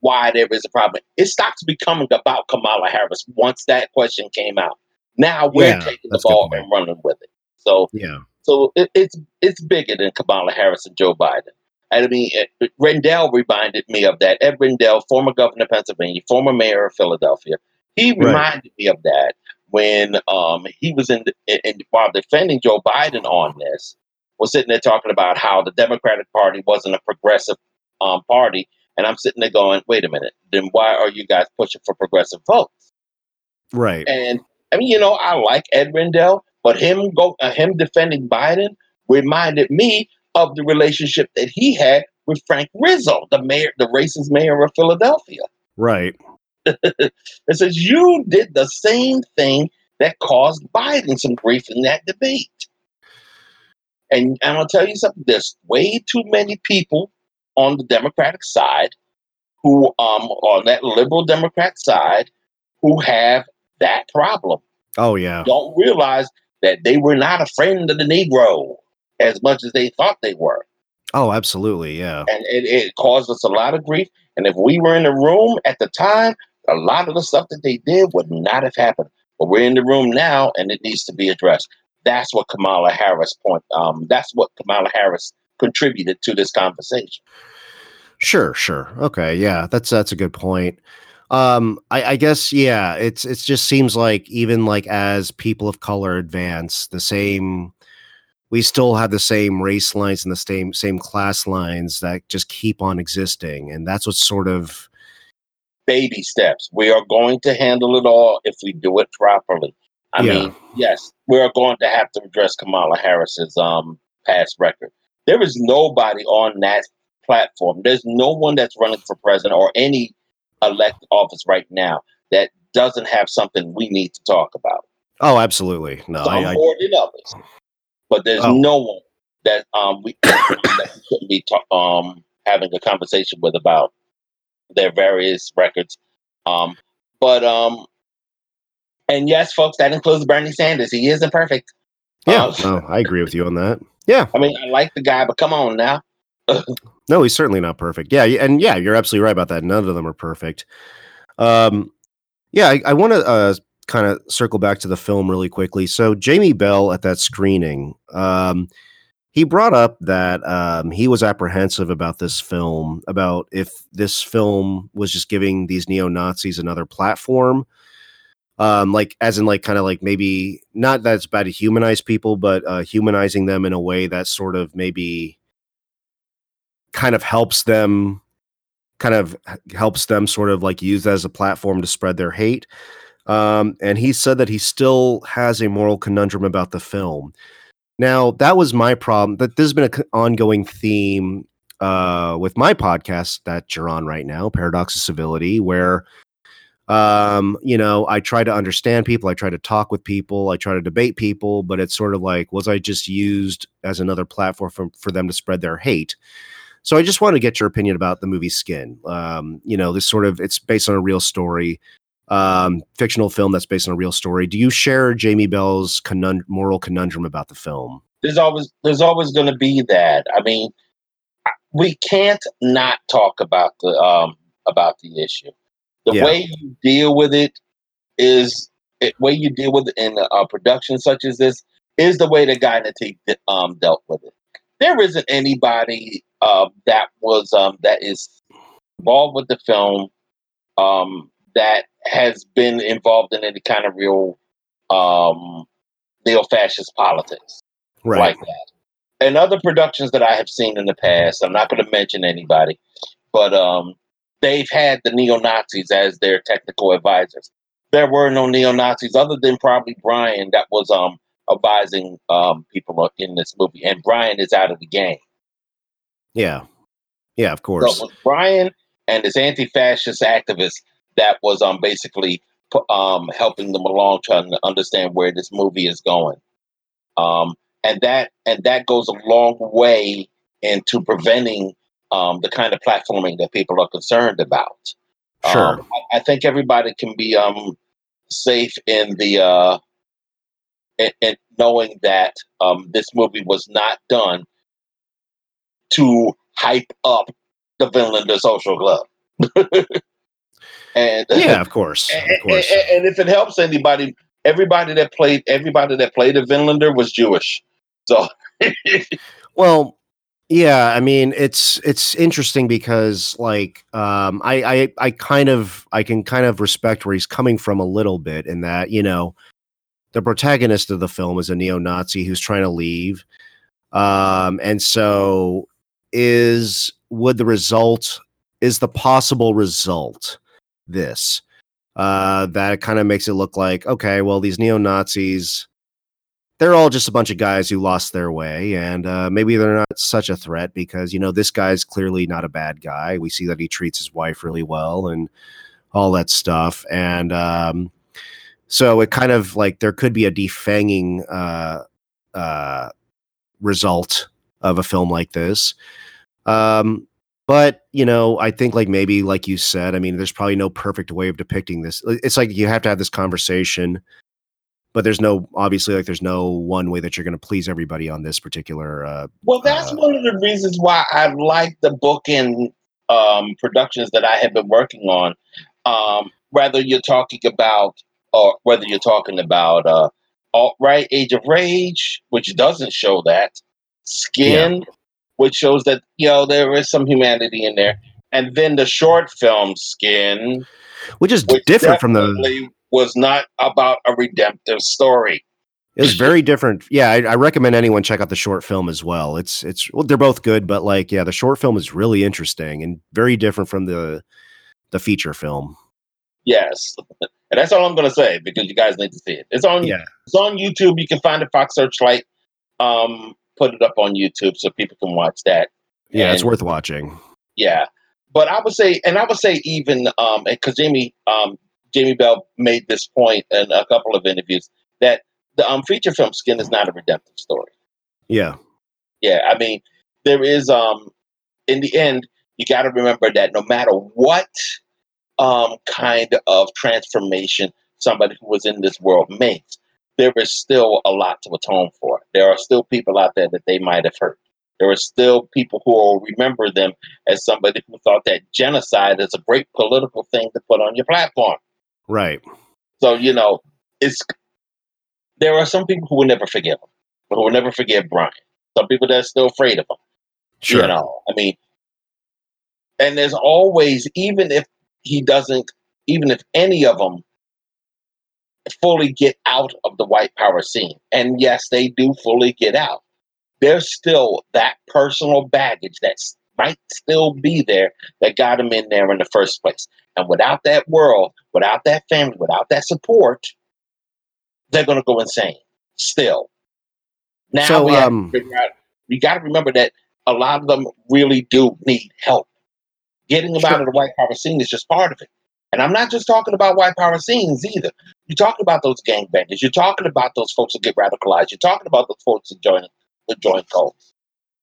S2: why there is a problem. It stops becoming about Kamala Harris once that question came out. Now we're yeah, taking the ball and running with it. So
S1: yeah,
S2: so it, it's it's bigger than Kamala Harris and Joe Biden. I mean, it, Rendell reminded me of that. Ed Rendell, former governor of Pennsylvania, former mayor of Philadelphia, he reminded right. me of that when um, he was in, in, in, while defending Joe Biden on this, was sitting there talking about how the Democratic Party wasn't a progressive um, party, and I'm sitting there going, "Wait a minute, then why are you guys pushing for progressive votes?"
S1: Right.
S2: And I mean, you know, I like Ed Rendell, but him go uh, him defending Biden reminded me of the relationship that he had with Frank Rizzo, the mayor, the racist mayor of Philadelphia.
S1: Right.
S2: it says you did the same thing that caused Biden some grief in that debate. And, and I'll tell you something, there's way too many people on the Democratic side who um on that liberal Democrat side who have that problem.
S1: Oh yeah.
S2: Don't realize that they were not a friend of the Negro as much as they thought they were.
S1: Oh, absolutely, yeah.
S2: And it, it caused us a lot of grief. And if we were in the room at the time, a lot of the stuff that they did would not have happened. But we're in the room now, and it needs to be addressed. That's what Kamala Harris point. Um, that's what Kamala Harris contributed to this conversation.
S1: Sure, sure, okay, yeah, that's that's a good point. Um, I, I guess yeah, it's it just seems like even like as people of color advance, the same we still have the same race lines and the same same class lines that just keep on existing, and that's what's sort of
S2: baby steps. We are going to handle it all if we do it properly. I yeah. mean, yes, we are going to have to address Kamala Harris's um past record. There is nobody on that platform. There's no one that's running for president or any elected office right now that doesn't have something we need to talk about.
S1: Oh, absolutely. No,
S2: Some I, I, more than others, but there's oh. no one that um we that we shouldn't be ta- um having a conversation with about their various records. Um, but um, and yes, folks, that includes Bernie Sanders. He isn't perfect.
S1: Yeah, um, no, I agree with you on that. Yeah,
S2: I mean, I like the guy, but come on now.
S1: no, he's certainly not perfect. Yeah, and yeah, you're absolutely right about that. None of them are perfect. Um, yeah, I, I want to uh, kind of circle back to the film really quickly. So Jamie Bell at that screening, um, he brought up that um, he was apprehensive about this film, about if this film was just giving these neo Nazis another platform. Um, like as in like kind of like maybe not that it's bad to humanize people, but uh, humanizing them in a way that sort of maybe kind of helps them kind of helps them sort of like use that as a platform to spread their hate. Um, and he said that he still has a moral conundrum about the film. Now, that was my problem. That this has been an ongoing theme uh, with my podcast that you're on right now, Paradox of Civility, where um, you know, I try to understand people, I try to talk with people, I try to debate people, but it's sort of like, was I just used as another platform for, for them to spread their hate? So I just want to get your opinion about the movie Skin. Um, you know, this sort of it's based on a real story, um, fictional film that's based on a real story. Do you share Jamie Bell's conund- moral conundrum about the film?
S2: There's always there's always going to be that. I mean, we can't not talk about the um, about the issue. The yeah. way you deal with it is the way you deal with it in a production such as this is the way the guy the tape um, dealt with it. There isn't anybody uh, that was um, that is involved with the film um, that has been involved in any kind of real um, neo-fascist politics right. like that. And other productions that I have seen in the past, I'm not going to mention anybody, but um, they've had the neo Nazis as their technical advisors. There were no neo Nazis other than probably Brian that was um, advising um, people in this movie, and Brian is out of the game.
S1: Yeah, yeah, of course.
S2: So Brian and his anti-fascist activist that was um basically um helping them along trying to understand where this movie is going. Um, and that and that goes a long way into preventing um, the kind of platforming that people are concerned about.
S1: Sure. Um,
S2: I, I, think everybody can be um, safe in the uh, in, in knowing that um, this movie was not done to hype up the Vinlander Social Club.
S1: and yeah, of course,
S2: and,
S1: of course.
S2: And, and, if it helps anybody, everybody that played everybody that played a Vinlander was Jewish. So,
S1: well, yeah, I mean it's it's interesting because like um I, I I kind of I can kind of respect where he's coming from a little bit in that, you know, the protagonist of the film is a neo-Nazi who's trying to leave. Um and so is would the result is the possible result this uh that kind of makes it look like okay, well these neo-Nazis they're all just a bunch of guys who lost their way and uh, maybe they're not such a threat because you know this guy's clearly not a bad guy. We see that he treats his wife really well and all that stuff and um, so it kind of like there could be a defanging uh, uh, result of a film like this. Um, but you know i think like maybe like you said i mean there's probably no perfect way of depicting this it's like you have to have this conversation but there's no obviously like there's no one way that you're going to please everybody on this particular uh,
S2: well that's uh, one of the reasons why i like the book and um, productions that i have been working on um, whether you're talking about or whether you're talking about uh, alt-right age of rage which doesn't show that skin yeah. Which shows that you know there is some humanity in there and then the short film skin
S1: which is which different from the
S2: was not about a redemptive story.
S1: It was very different. Yeah, I, I, recommend anyone check out the short film as well. It's it's well, they're both good, but like yeah, the short film is really interesting and very different from the the feature film.
S2: Yes, and that's all I'm going to say because you guys need to see it. It's on yeah. it's on YouTube. You can find it Fox Searchlight. Um, put it up on YouTube so people can watch that.
S1: Yeah, and, it's worth watching.
S2: Yeah, but I would say, and I would say even um, because Jamie um Jamie Bell made this point in a couple of interviews that the um, feature film Skin is not a redemptive story.
S1: Yeah.
S2: Yeah. I mean, there is, um, in the end, you got to remember that no matter what um, kind of transformation somebody who was in this world makes, there is still a lot to atone for. There are still people out there that they might have hurt. There are still people who will remember them as somebody who thought that genocide is a great political thing to put on your platform.
S1: Right.
S2: So, you know, it's there are some people who will never forgive him, but who will never forgive Brian. Some people that are still afraid of him. Sure. You know, I mean, and there's always, even if he doesn't, even if any of them fully get out of the white power scene, and yes, they do fully get out, there's still that personal baggage that's might still be there that got them in there in the first place. And without that world, without that family, without that support, they're going to go insane still. Now
S1: So,
S2: we,
S1: um,
S2: out, we got to remember that a lot of them really do need help. Getting them out of the white power scene is just part of it. And I'm not just talking about white power scenes either. You're talking about those gangbangers. You're talking about those folks that get radicalized. You're talking about those folks that join the join cults.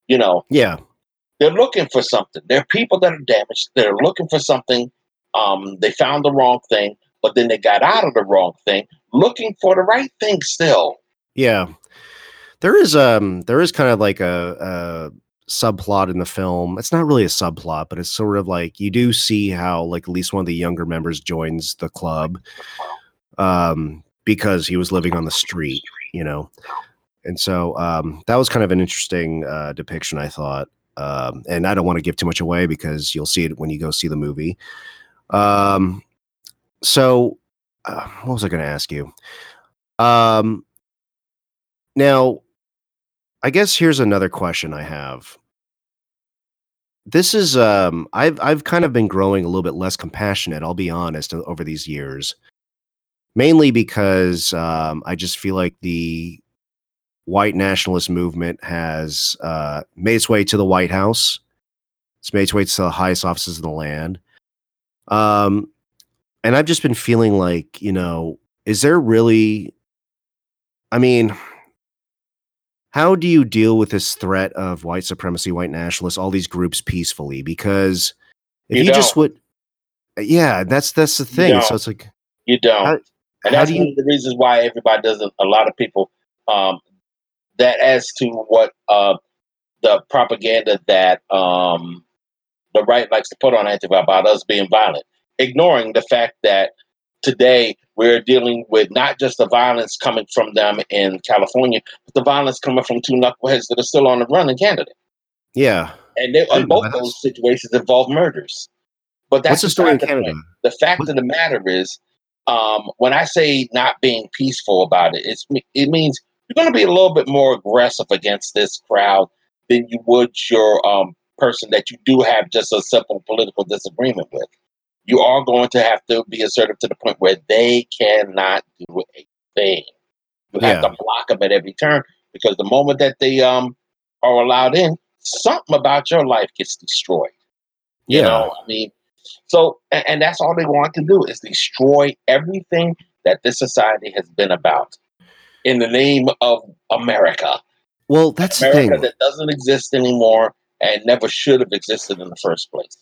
S2: You know,
S1: Yeah.
S2: they're looking for something. They're people that are damaged. They're looking for something. Um, they found the wrong thing, but then they got out of the wrong thing, looking for the right thing still.
S1: Yeah. There is um there is kind of like a, a subplot in the film. It's not really a subplot, but it's sort of like you do see how like at least one of the younger members joins the club um because he was living on the street, you know. And so um that was kind of an interesting uh depiction I thought. Um and I don't want to give too much away because you'll see it when you go see the movie. Um so uh, what was I going to ask you? Um now, I guess here's another question I have. This is um I've I've kind of been growing a little bit less compassionate, I'll be honest, over these years. Mainly because um I just feel like the white nationalist movement has uh made its way to the White House. It's made its way to the highest offices in the land. Um and I've just been feeling like, you know, is there really I mean, how do you deal with this threat of white supremacy, white nationalists, all these groups peacefully? Because if
S2: You
S1: you, just would, yeah, that's that's the thing. So it's like,
S2: You don't. And that's
S1: do
S2: one of the reasons why everybody doesn't. A lot of people um, that as to what uh, the propaganda that um, the right likes to put on Antifa about us being violent, ignoring the fact that today we're dealing with not just the violence coming from them in California, but the violence coming from two knuckleheads that are still on the run in Canada,
S1: Yeah.
S2: and they,
S1: I
S2: and
S1: didn't know
S2: both those situations involve murders. But that's
S1: What's the story in
S2: beside the point
S1: Canada?
S2: the fact
S1: What-
S2: of the matter is, um, when I say not being peaceful about it, it's it means you're going to be a little bit more aggressive against this crowd than you would your um, person that you do have just a simple political disagreement with. You are going to have to be assertive to the point where they cannot do a thing. You have
S1: Yeah.
S2: to block them at every turn because the moment that they um, are allowed in, something about your life gets destroyed. You
S1: Yeah.
S2: know, I mean, so and, and that's all they want to do is destroy everything that this society has been about in the name of America.
S1: Well, that's the
S2: America
S1: thing.
S2: that doesn't exist anymore and never should have existed in the first place.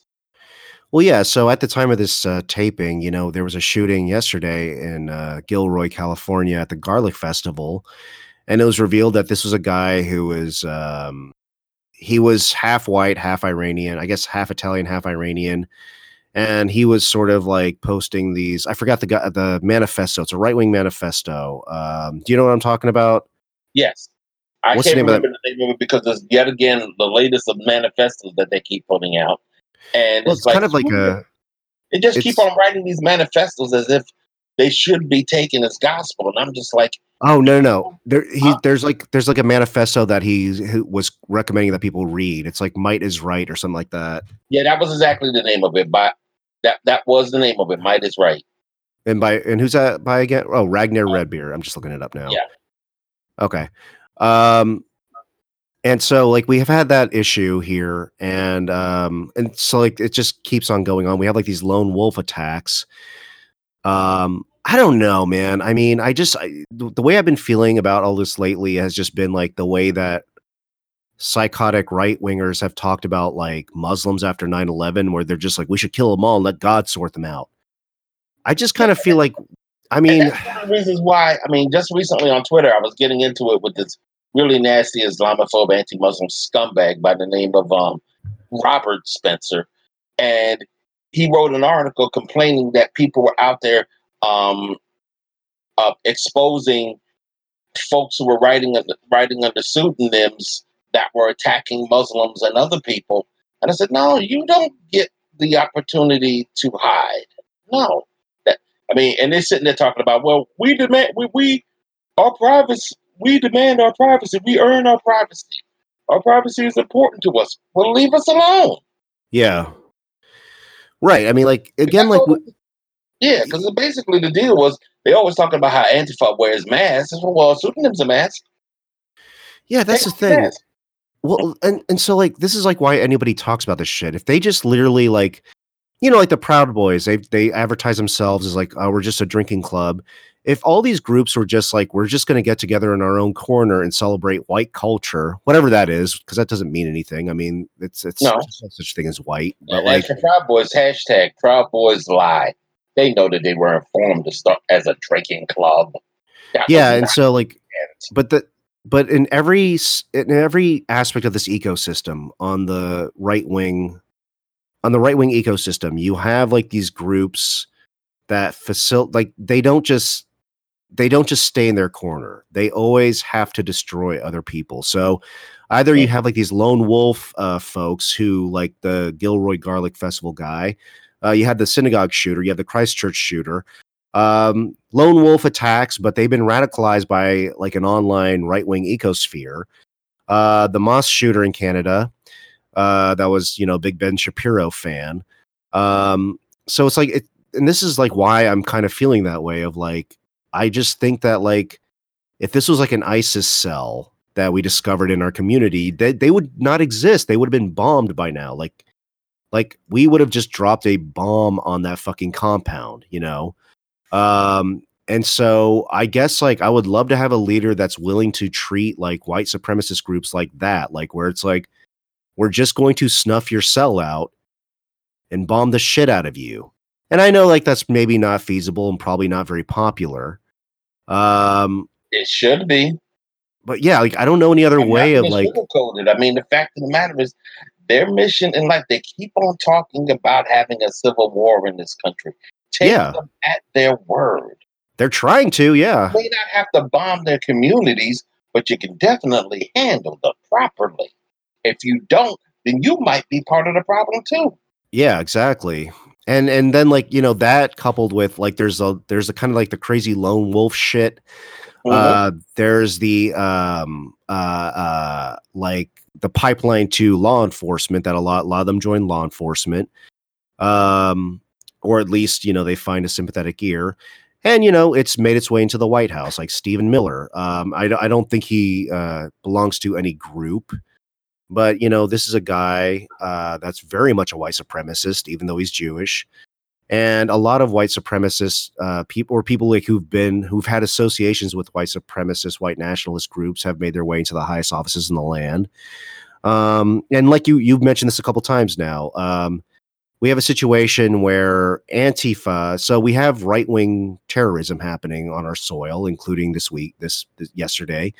S1: Well, yeah. So at the time of this uh, taping, you know, there was a shooting yesterday in uh, Gilroy, California, at the Garlic Festival, and it was revealed that this was a guy who was um, he was half white, half Iranian, I guess half Italian, half Iranian, and he was sort of like posting these. I forgot the guy, the manifesto. It's a right wing manifesto. Um, do you know what I'm talking about?
S2: Yes. I
S1: What's the
S2: can't
S1: name of
S2: remember the name of it because it's yet again the latest of manifestos that they keep putting out. And
S1: Well,
S2: it's,
S1: it's
S2: like
S1: kind of like a
S2: they just keep on writing these manifestos as if they should be taken as gospel. And I'm just like,
S1: Oh no, no, no. There, he,
S2: Huh?
S1: there's like there's like a manifesto that he who was recommending that people read. It's like "Might is Right" or something like that.
S2: yeah, that was exactly the name of it. But that that was the name of it. Might is right.
S1: And by and who's that by again? Oh, Ragnar Redbeard. I'm just looking it up now.
S2: Yeah.
S1: Okay. Um, and so like we have had that issue here, and um, and so like it just keeps on going on. We have like these lone wolf attacks. Um, I don't know, man. I mean, I just I, the, way I've been feeling about all this lately has just been like the way that psychotic right wingers have talked about like Muslims after 9-11, where they're just like, we should kill them all and let God sort them out. I just kind of feel like, I mean,
S2: one of the reasons why. I mean, just recently on Twitter, I was getting into it with this really nasty Islamophobe, anti-Muslim scumbag by the name of um, Robert Spencer, and he wrote an article complaining that people were out there um, uh, exposing folks who were writing under, writing under pseudonyms that were attacking Muslims and other people. And I said, no, you don't get the opportunity to hide. No, that I mean, and they're sitting there talking about, well, we demand we we our privacy, we demand our privacy, we earn our privacy. Our privacy is important to us. Well, leave us alone.
S1: Yeah. Right. I mean, like again, like
S2: yeah, because basically the deal was they always talking about how Antifa wears masks. Well, pseudonym's a mask.
S1: Yeah, that's the thing. Well, and and so like this is like why anybody talks about this shit. If they just literally like, you know, like the Proud Boys, they they advertise themselves as like, oh, we're just a drinking club. If all these groups were just like, we're just going to get together in our own corner and celebrate white culture, whatever that is, because that doesn't mean anything. I mean, it's it's no. no such thing as white.
S2: But like the Proud Boys hashtag Proud Boys lie. They know that they were informed to start as a drinking club.
S1: That yeah, and so like, but the but in every in every aspect of this ecosystem on the right wing on the right wing ecosystem you have like these groups that facilitate like they don't just they don't just stay in their corner. They always have to destroy other people. So either you have like these lone wolf uh, folks who like the gilroy garlic festival guy uh, you had the synagogue shooter you had the christchurch shooter um, lone wolf attacks, but they've been radicalized by like an online right wing ecosphere. Uh, the Moss shooter in Canada, uh, that was you know big Ben Shapiro fan. Um, so it's like, it, and this is like why I'm kind of feeling that way. Of like, I just think that like if this was like an ISIS cell that we discovered in our community, they they would not exist. They would have been bombed by now. Like, like we would have just dropped a bomb on that fucking compound, you know. Um, and so I guess like I would love to have a leader that's willing to treat like white supremacist groups like that, like where it's like we're just going to snuff your cell out and bomb the shit out of you. And I know like that's maybe not feasible and probably not very popular. Um
S2: it should be.
S1: But yeah, like I don't know any other way of like.
S2: I mean, the fact of the matter is their mission in life, they keep on talking about having a civil war in this country take yeah. them at their word.
S1: They're trying to, yeah.
S2: You may not have to bomb their communities, but you can definitely handle them properly. If you don't, then you might be part of the problem too.
S1: Yeah, exactly. And and then like, you know, that coupled with like there's a there's a kind of like the crazy lone wolf shit. Mm-hmm. Uh there's the um uh uh like the pipeline to law enforcement that a lot a lot of them join law enforcement. Um or at least you know they find a sympathetic ear and you know it's made its way into the white house like stephen miller um, I, I don't think he uh, belongs to any group but you know this is a guy uh, that's very much a white supremacist even though he's jewish and a lot of white supremacists uh, people or people like who've been who've had associations with white supremacist white nationalist groups have made their way into the highest offices in the land um, and like you you've mentioned this a couple times now um, we have a situation where Antifa, so we have right wing terrorism happening on our soil, including this week, this, this yesterday.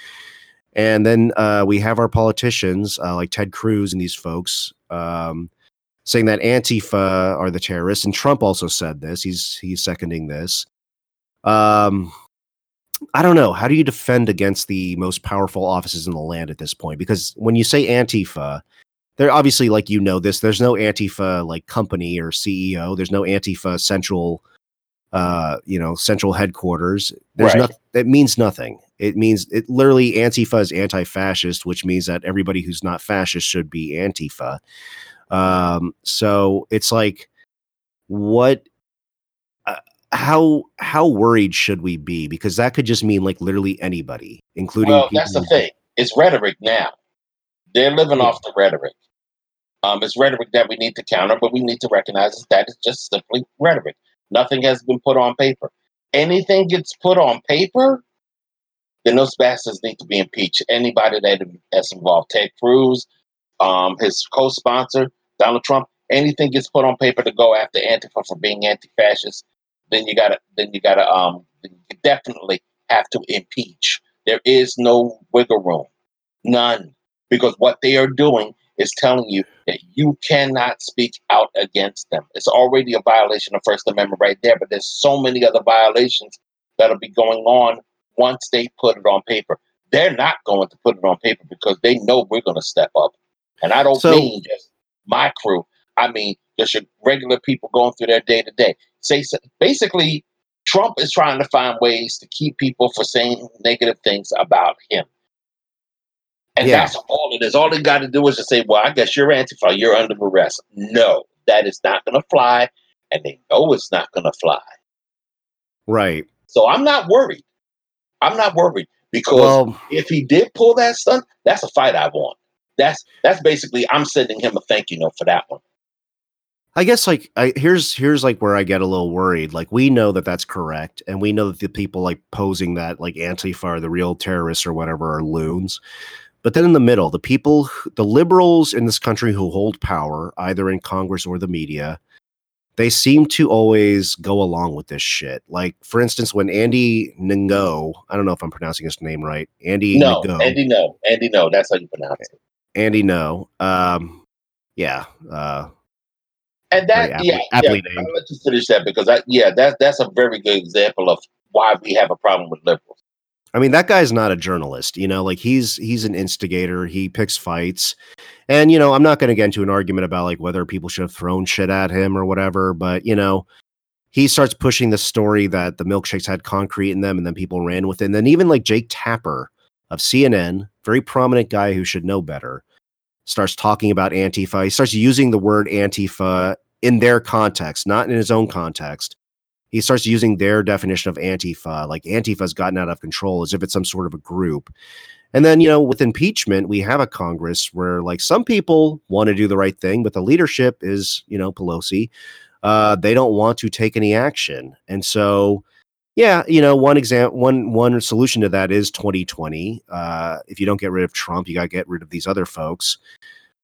S1: And then uh, we have our politicians uh, like Ted Cruz and these folks um, saying that Antifa are the terrorists. And Trump also said this. He's he's seconding this. Um, I don't know. How do you defend against the most powerful offices in the land at this point? Because when you say Antifa, they're obviously like you know this there's no antifa like company or ceo there's no antifa central uh you know central headquarters there's right. nothing it means nothing it means it literally antifa is anti-fascist which means that everybody who's not fascist should be antifa um so it's like what uh, how how worried should we be because that could just mean like literally anybody including
S2: well that's the thing it's rhetoric now they're living yeah. off the rhetoric um, it's rhetoric that we need to counter, but we need to recognize that it's just simply rhetoric. Nothing has been put on paper. Anything gets put on paper, then those bastards need to be impeached. Anybody that that's involved, Ted Cruz, um, his co-sponsor Donald Trump, anything gets put on paper to go after Antifa for being anti-fascist, then you gotta then you gotta um you definitely have to impeach. There is no wiggle room, none, because what they are doing is telling you that you cannot speak out against them. It's already a violation of First Amendment right there, but there's so many other violations that'll be going on once they put it on paper. They're not going to put it on paper because they know we're going to step up. And I don't so, mean just my crew. I mean just your regular people going through their day to day. Say basically, Trump is trying to find ways to keep people from saying negative things about him. And yeah. that's all it is. All they got to do is just say, well, I guess you're Antifa, you're under arrest. No, that is not going to fly. And they know it's not going to fly.
S1: Right.
S2: So I'm not worried. I'm not worried because well, if he did pull that stunt, that's a fight I want. That's that's basically I'm sending him a thank you note for that one.
S1: I guess like I, here's here's like where I get a little worried. Like we know that that's correct, and we know that the people like posing that like Antifa are the real terrorists or whatever are loons. But then in the middle, the people, the liberals in this country who hold power, either in Congress or the media, they seem to always go along with this shit. Like, for instance, when Andy Ngo, I don't know if I'm pronouncing his name right. Andy
S2: No, Ngo, Andy No. Andy No, that's how you pronounce it.
S1: Andy No. Um, yeah. Uh,
S2: and that, aptly, yeah, aptly yeah, I'll let you finish that because I, yeah, that's that's a very good example of why we have a problem with liberals.
S1: I mean, that guy's not a journalist, you know, like he's he's an instigator. He picks fights. And, you know, I'm not going to get into an argument about like whether people should have thrown shit at him or whatever, but, you know, he starts pushing the story that the milkshakes had concrete in them and then people ran with it. And then even like Jake Tapper of CNN, very prominent guy who should know better, starts talking about Antifa. He starts using the word Antifa in their context, not in his own context he starts using their definition of Antifa, like Antifa's gotten out of control as if it's some sort of a group. And then, you know, with impeachment, we have a Congress where, like, some people want to do the right thing, but the leadership is, you know, Pelosi. Uh, they don't want to take any action. And so, yeah, you know, one example, one one solution to that is 2020. Uh, if you don't get rid of Trump, you got to get rid of these other folks.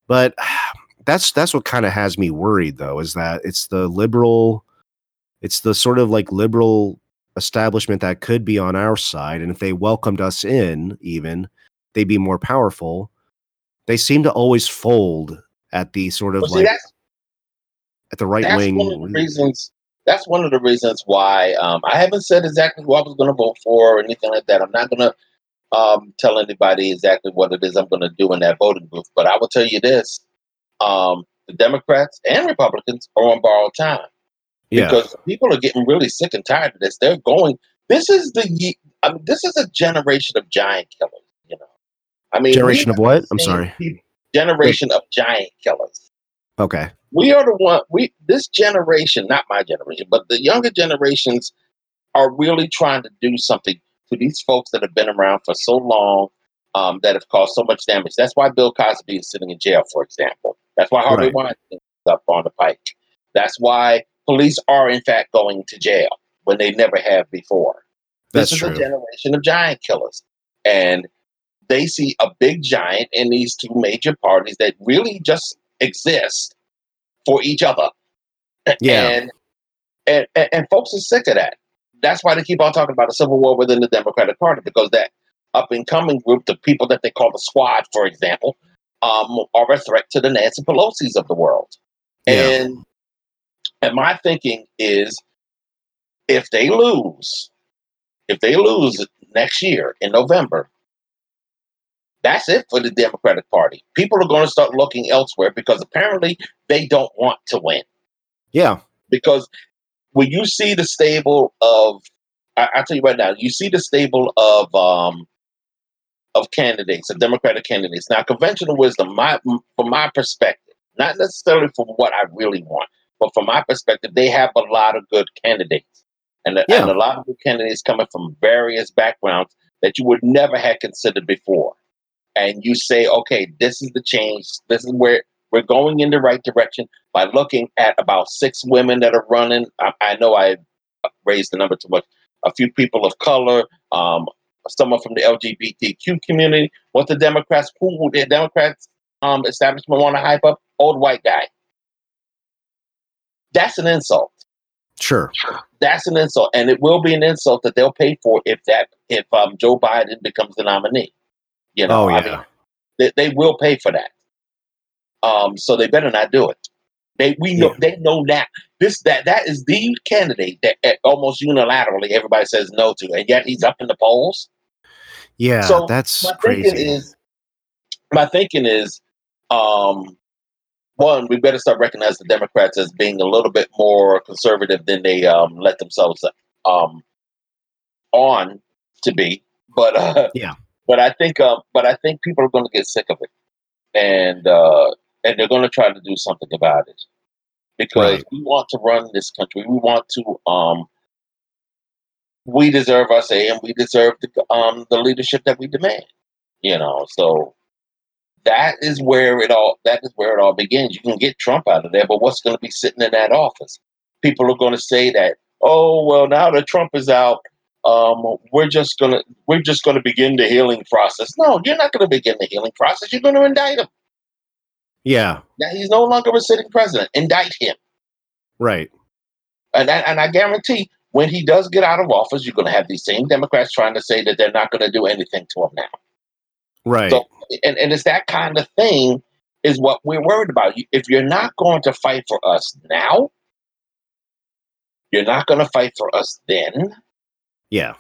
S1: But that's that's what kind of has me worried, though, is that it's the liberal it's the sort of like liberal establishment that could be on our side. And if they welcomed us in, even, they'd be more powerful. They seem to always fold at the sort of well, see, like at the right wing.
S2: One of the reasons that's one of the reasons why um, I haven't said exactly who I was going to vote for or anything like that. I'm not going to um, tell anybody exactly what it is I'm going to do in that voting booth, but I will tell you this: um, the Democrats and Republicans are on borrowed time. Yeah. Because people are getting really sick and tired of this. They're going. This is the. I mean, this is a generation of giant killers. You know, I mean,
S1: generation of what? I'm sorry.
S2: People, generation Wait. of giant killers.
S1: Okay.
S2: We are the one. We this generation, not my generation, but the younger generations are really trying to do something to these folks that have been around for so long um, that have caused so much damage. That's why Bill Cosby is sitting in jail, for example. That's why Harvey right. Weinstein is up on the pike. That's why police are in fact going to jail when they never have before.
S1: That's
S2: this
S1: is
S2: true. a generation of giant killers. And they see a big giant in these two major parties that really just exist for each other.
S1: Yeah.
S2: And, and, and, and folks are sick of that. That's why they keep on talking about a civil war within the Democratic Party, because that up and coming group, the people that they call the squad, for example, um, are a threat to the Nancy Pelosi's of the world. Yeah. And and my thinking is if they lose, if they lose next year in November, that's it for the Democratic Party. People are going to start looking elsewhere because apparently they don't want to win.
S1: Yeah.
S2: Because when you see the stable of, I, will tell you right now, you see the stable of um, of candidates, of Democratic candidates. Now, conventional wisdom, my from my perspective, not necessarily from what I really want, but from my perspective, they have a lot of good candidates. And, yeah. and a lot of good candidates coming from various backgrounds that you would never have considered before. And you say, okay, this is the change. This is where we're going in the right direction by looking at about six women that are running. I, I know I raised the number too much. A few people of color, um, someone from the LGBTQ community. What the Democrats, who the Democrats um, establishment want to hype up? Old white guy. That's an insult.
S1: Sure.
S2: That's an insult, and it will be an insult that they'll pay for if that if um, Joe Biden becomes the nominee. You know,
S1: oh, yeah. I mean,
S2: they, they will pay for that. Um, so they better not do it. They we know yeah. they know that this that that is the candidate that almost unilaterally everybody says no to, and yet he's up in the polls.
S1: Yeah, so that's my crazy.
S2: Thinking is, my thinking is, um, one, we better start recognizing the Democrats as being a little bit more conservative than they um, let themselves um, on to be. But uh,
S1: yeah,
S2: but I think, uh, but I think people are going to get sick of it, and uh, and they're going to try to do something about it because right. we want to run this country. We want to. Um, we deserve our say, and we deserve the um, the leadership that we demand. You know, so that is where it all that is where it all begins. You can get Trump out of there, but what's going to be sitting in that office? People are going to say that, oh well, now that Trump is out, um, we're just gonna we're just gonna begin the healing process. No, you're not going to begin the healing process. You're going to indict him.
S1: Yeah.
S2: Now he's no longer a sitting president. Indict him.
S1: Right.
S2: And I, and I guarantee when he does get out of office, you're going to have these same Democrats trying to say that they're not going to do anything to him now.
S1: Right.
S2: So, and, and it's that kind of thing is what we're worried about. If you're not going to fight for us now, you're not going to fight for us then.
S1: Yeah.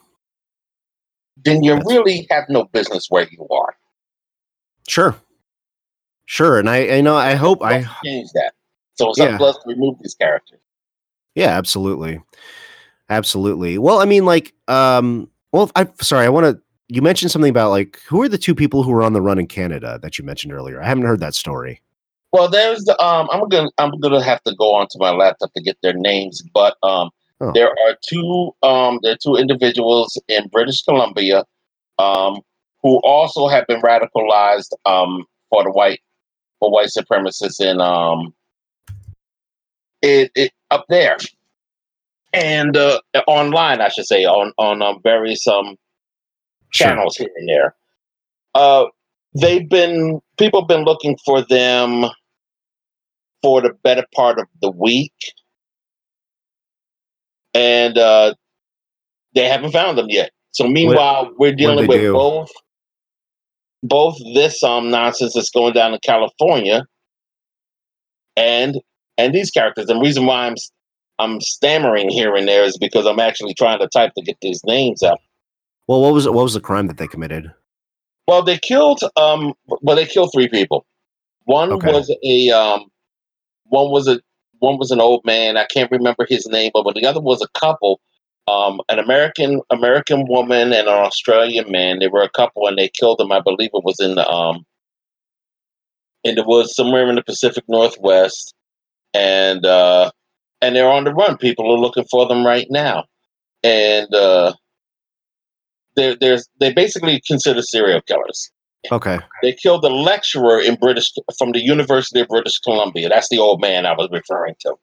S2: Then you That's... really have no business where you are.
S1: Sure. Sure. And I, I know, I hope I
S2: change that. So it's yeah. up to us to remove these characters.
S1: Yeah, absolutely. Absolutely. Well, I mean, like, um, well, I'm sorry, I want to you mentioned something about like who are the two people who were on the run in Canada that you mentioned earlier? I haven't heard that story.
S2: Well, there's the um, I'm gonna I'm gonna have to go onto my laptop to get their names, but um, oh. there are two um, there are two individuals in British Columbia um, who also have been radicalized um, for the white for white supremacists in um, it, it up there and uh, online, I should say, on on um, various um channels sure. here and there. Uh, they've been people have been looking for them for the better part of the week, and uh, they haven't found them yet. So meanwhile, what, we're dealing with do? both both this um nonsense that's going down in California and and these characters. And the reason why I'm I'm stammering here and there is because I'm actually trying to type to get these names out.
S1: Well, what was what was the crime that they committed?
S2: Well, they killed um well they killed three people. One okay. was a um one was a one was an old man. I can't remember his name, but the other was a couple. Um, an American American woman and an Australian man. They were a couple, and they killed them. I believe it was in the um in the woods somewhere in the Pacific Northwest, and uh, and they're on the run. People are looking for them right now, and uh, they're, they're they basically consider serial killers.
S1: Okay.
S2: They killed a lecturer in British from the University of British Columbia. That's the old man I was referring to.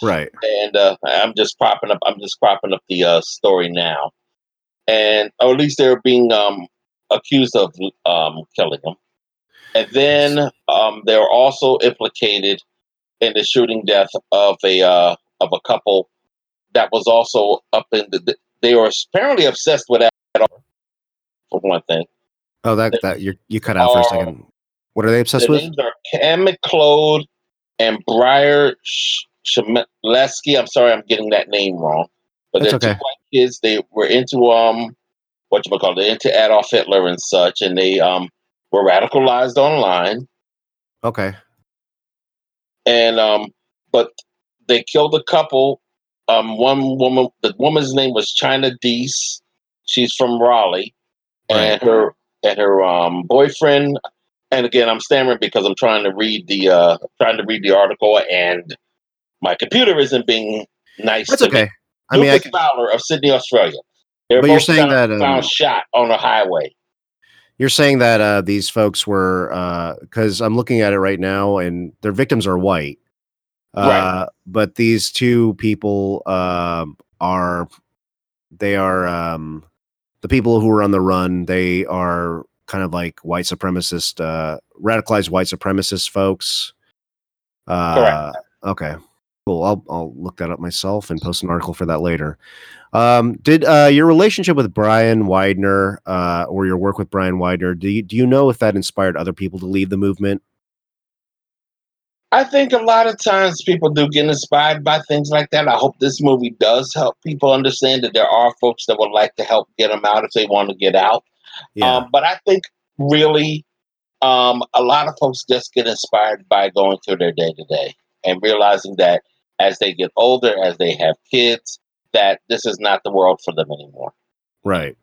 S1: Right.
S2: And uh, I'm just propping up. I'm just propping up the uh, story now, and or at least they're being um, accused of um, killing him. And then um, they're also implicated in the shooting death of a uh, of a couple that was also up in the. They were apparently obsessed with that for one thing.
S1: Oh, that that you you cut out for a second. What are they obsessed the with?
S2: Names are Kam McLeod and Briar Shemleski. I'm sorry, I'm getting that name wrong. But they're okay. two white kids. They were into um what you call it, into Adolf Hitler and such, and they um were radicalized online.
S1: Okay.
S2: And um, but they killed a couple. Um, one woman, the woman's name was Chynna Deese. She's from Raleigh and her and her um, boyfriend. And again, I'm stammering because I'm trying to read the uh, trying to read the article, and my computer isn't being nice.
S1: That's okay. Me.
S2: I mean, Lucas I can... Fowler of Sydney, Australia.
S1: They're but you're saying that um,
S2: found shot on a highway.
S1: You're saying that uh, these folks were because uh, I'm looking at it right now, and their victims are white. Uh, right. But these two people uh, are they are um, the people who are on the run, they are kind of like white supremacist, uh, radicalized white supremacist folks. Uh, Correct. Okay. Cool. I'll I'll look that up myself and post an article for that later. Um, did uh, your relationship with Bryon Widner uh, or your work with Bryon Widner, do you, do you know if that inspired other people to leave the movement?
S2: I think a lot of times people do get inspired by things like that. I hope this movie does help people understand that there are folks that would like to help get them out if they want to get out. Yeah. Um, but I think really um, a lot of folks just get inspired by going through their day to day and realizing that as they get older, as they have kids, that this is not the world for them anymore.
S1: Right.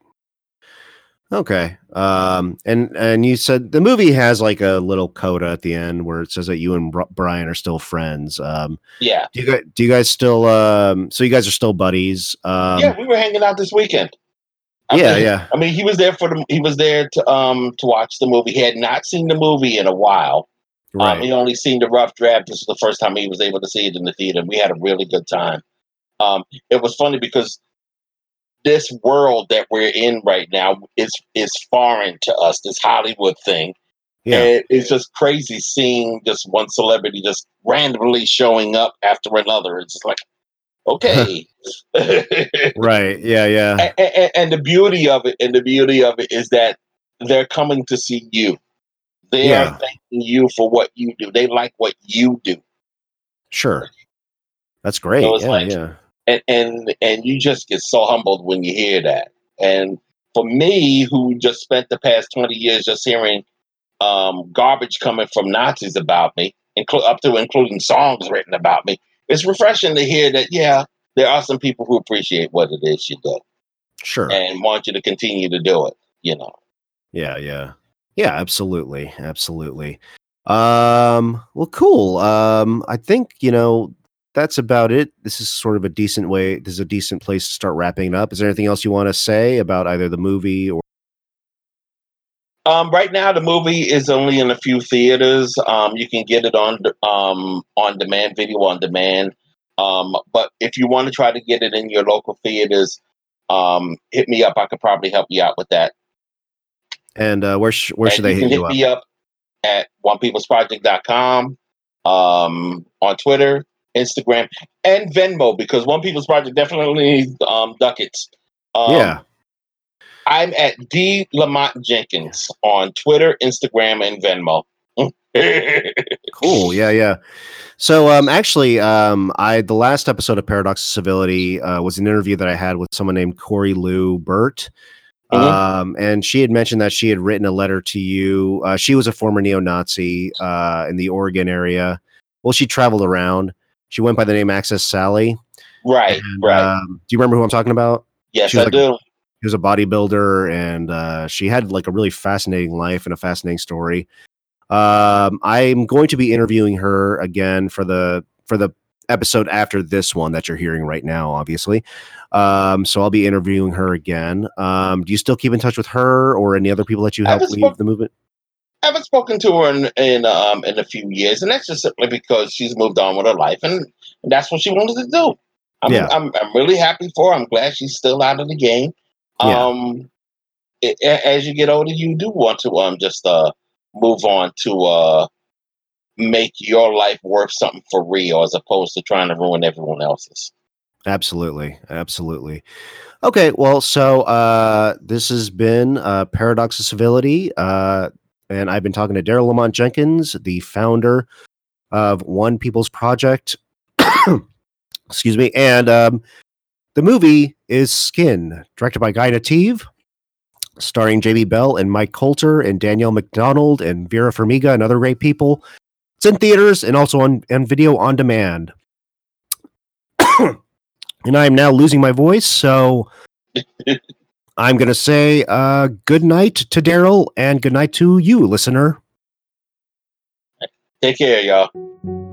S1: Okay. Um, and and you said the movie has like a little coda at the end where it says that you and Bryon are still friends. Um,
S2: yeah.
S1: Do you guys do you guys still um? So you guys are still buddies? Um,
S2: yeah, we were hanging out this weekend.
S1: I yeah, mean, yeah.
S2: I mean, he was there for the. He was there to um to watch the movie. He had not seen the movie in a while. Um, right. Um, he only seen the rough draft. This is the first time he was able to see it in the theater. We had a really good time. Um, it was funny because this world that we're in right now is is foreign to us. This Hollywood thing, yeah. And it's just crazy seeing just one celebrity just randomly showing up after another. It's just like, okay,
S1: right? Yeah, yeah.
S2: And, and, and, the beauty of it, and the beauty of it is that they're coming to see you. They yeah. are thanking you for what you do. They like what you do.
S1: Sure, that's great. So yeah, like, yeah
S2: and and and you just get so humbled when you hear that. And for me, who just spent the past twenty years just hearing um, garbage coming from Nazis about me, inclu- up to including songs written about me, it's refreshing to hear that. Yeah, there are some people who appreciate what it is you do,
S1: sure,
S2: and want you to continue to do it. You know.
S1: Yeah, yeah, yeah. Absolutely, absolutely. Um, well, cool. Um, I think you know that's about it. This is sort of a decent way. This is a decent place to start wrapping up. Is there anything else you want to say about either the movie or?
S2: Um, right now, the movie is only in a few theaters. Um, you can get it on um, on demand, video on demand. Um, but if you want to try to get it in your local theaters, um, hit me up. I could probably help you out with that.
S1: And uh, where sh- where and should they hit you
S2: up? me up at onepeoplesproject.com, um, on Twitter, Instagram, and Venmo because One People's Project definitely needs um, ducats.
S1: Um, yeah.
S2: I'm at D Lamont Jenkins on Twitter, Instagram, and Venmo.
S1: cool. Yeah, yeah. So um actually um I the last episode of Paradox of Civility uh, was an interview that I had with someone named Corey Lou Burt. Mm-hmm. Um, and she had mentioned that she had written a letter to you. Uh, she was a former neo-Nazi uh, in the Oregon area. Well, she traveled around, she went by the name Axis Sally.
S2: Right, and, right. Um,
S1: do you remember who I'm talking about?
S2: Yes, I
S1: like,
S2: do.
S1: She was a bodybuilder, and uh, she had like a really fascinating life and a fascinating story. Um, I'm going to be interviewing her again for the for the episode after this one that you're hearing right now, obviously. Um, so I'll be interviewing her again. Um, do you still keep in touch with her or any other people that you helped leave the movement?
S2: I haven't spoken to her in in, um, in a few years, and that's just simply because she's moved on with her life, and that's what she wanted to do. I'm, yeah. I'm, I'm really happy for her. I'm glad she's still out of the game. Yeah. Um, it, as you get older, you do want to um just uh move on to uh make your life worth something for real, as opposed to trying to ruin everyone else's.
S1: Absolutely, absolutely. Okay, well, so uh, this has been uh, Paradox of Civility. Uh, and I've been talking to Daryl Lamont Jenkins, the founder of One People's Project. Excuse me. And um, the movie is Skin, directed by Guy Nativ, starring Jamie Bell and Mike Colter and Danielle Macdonald and Vera Farmiga and other great people. It's in theaters and also on and video on demand. and I am now losing my voice, so I'm going to say uh, good night to Daryl and good night to you, listener.
S2: Take care, y'all.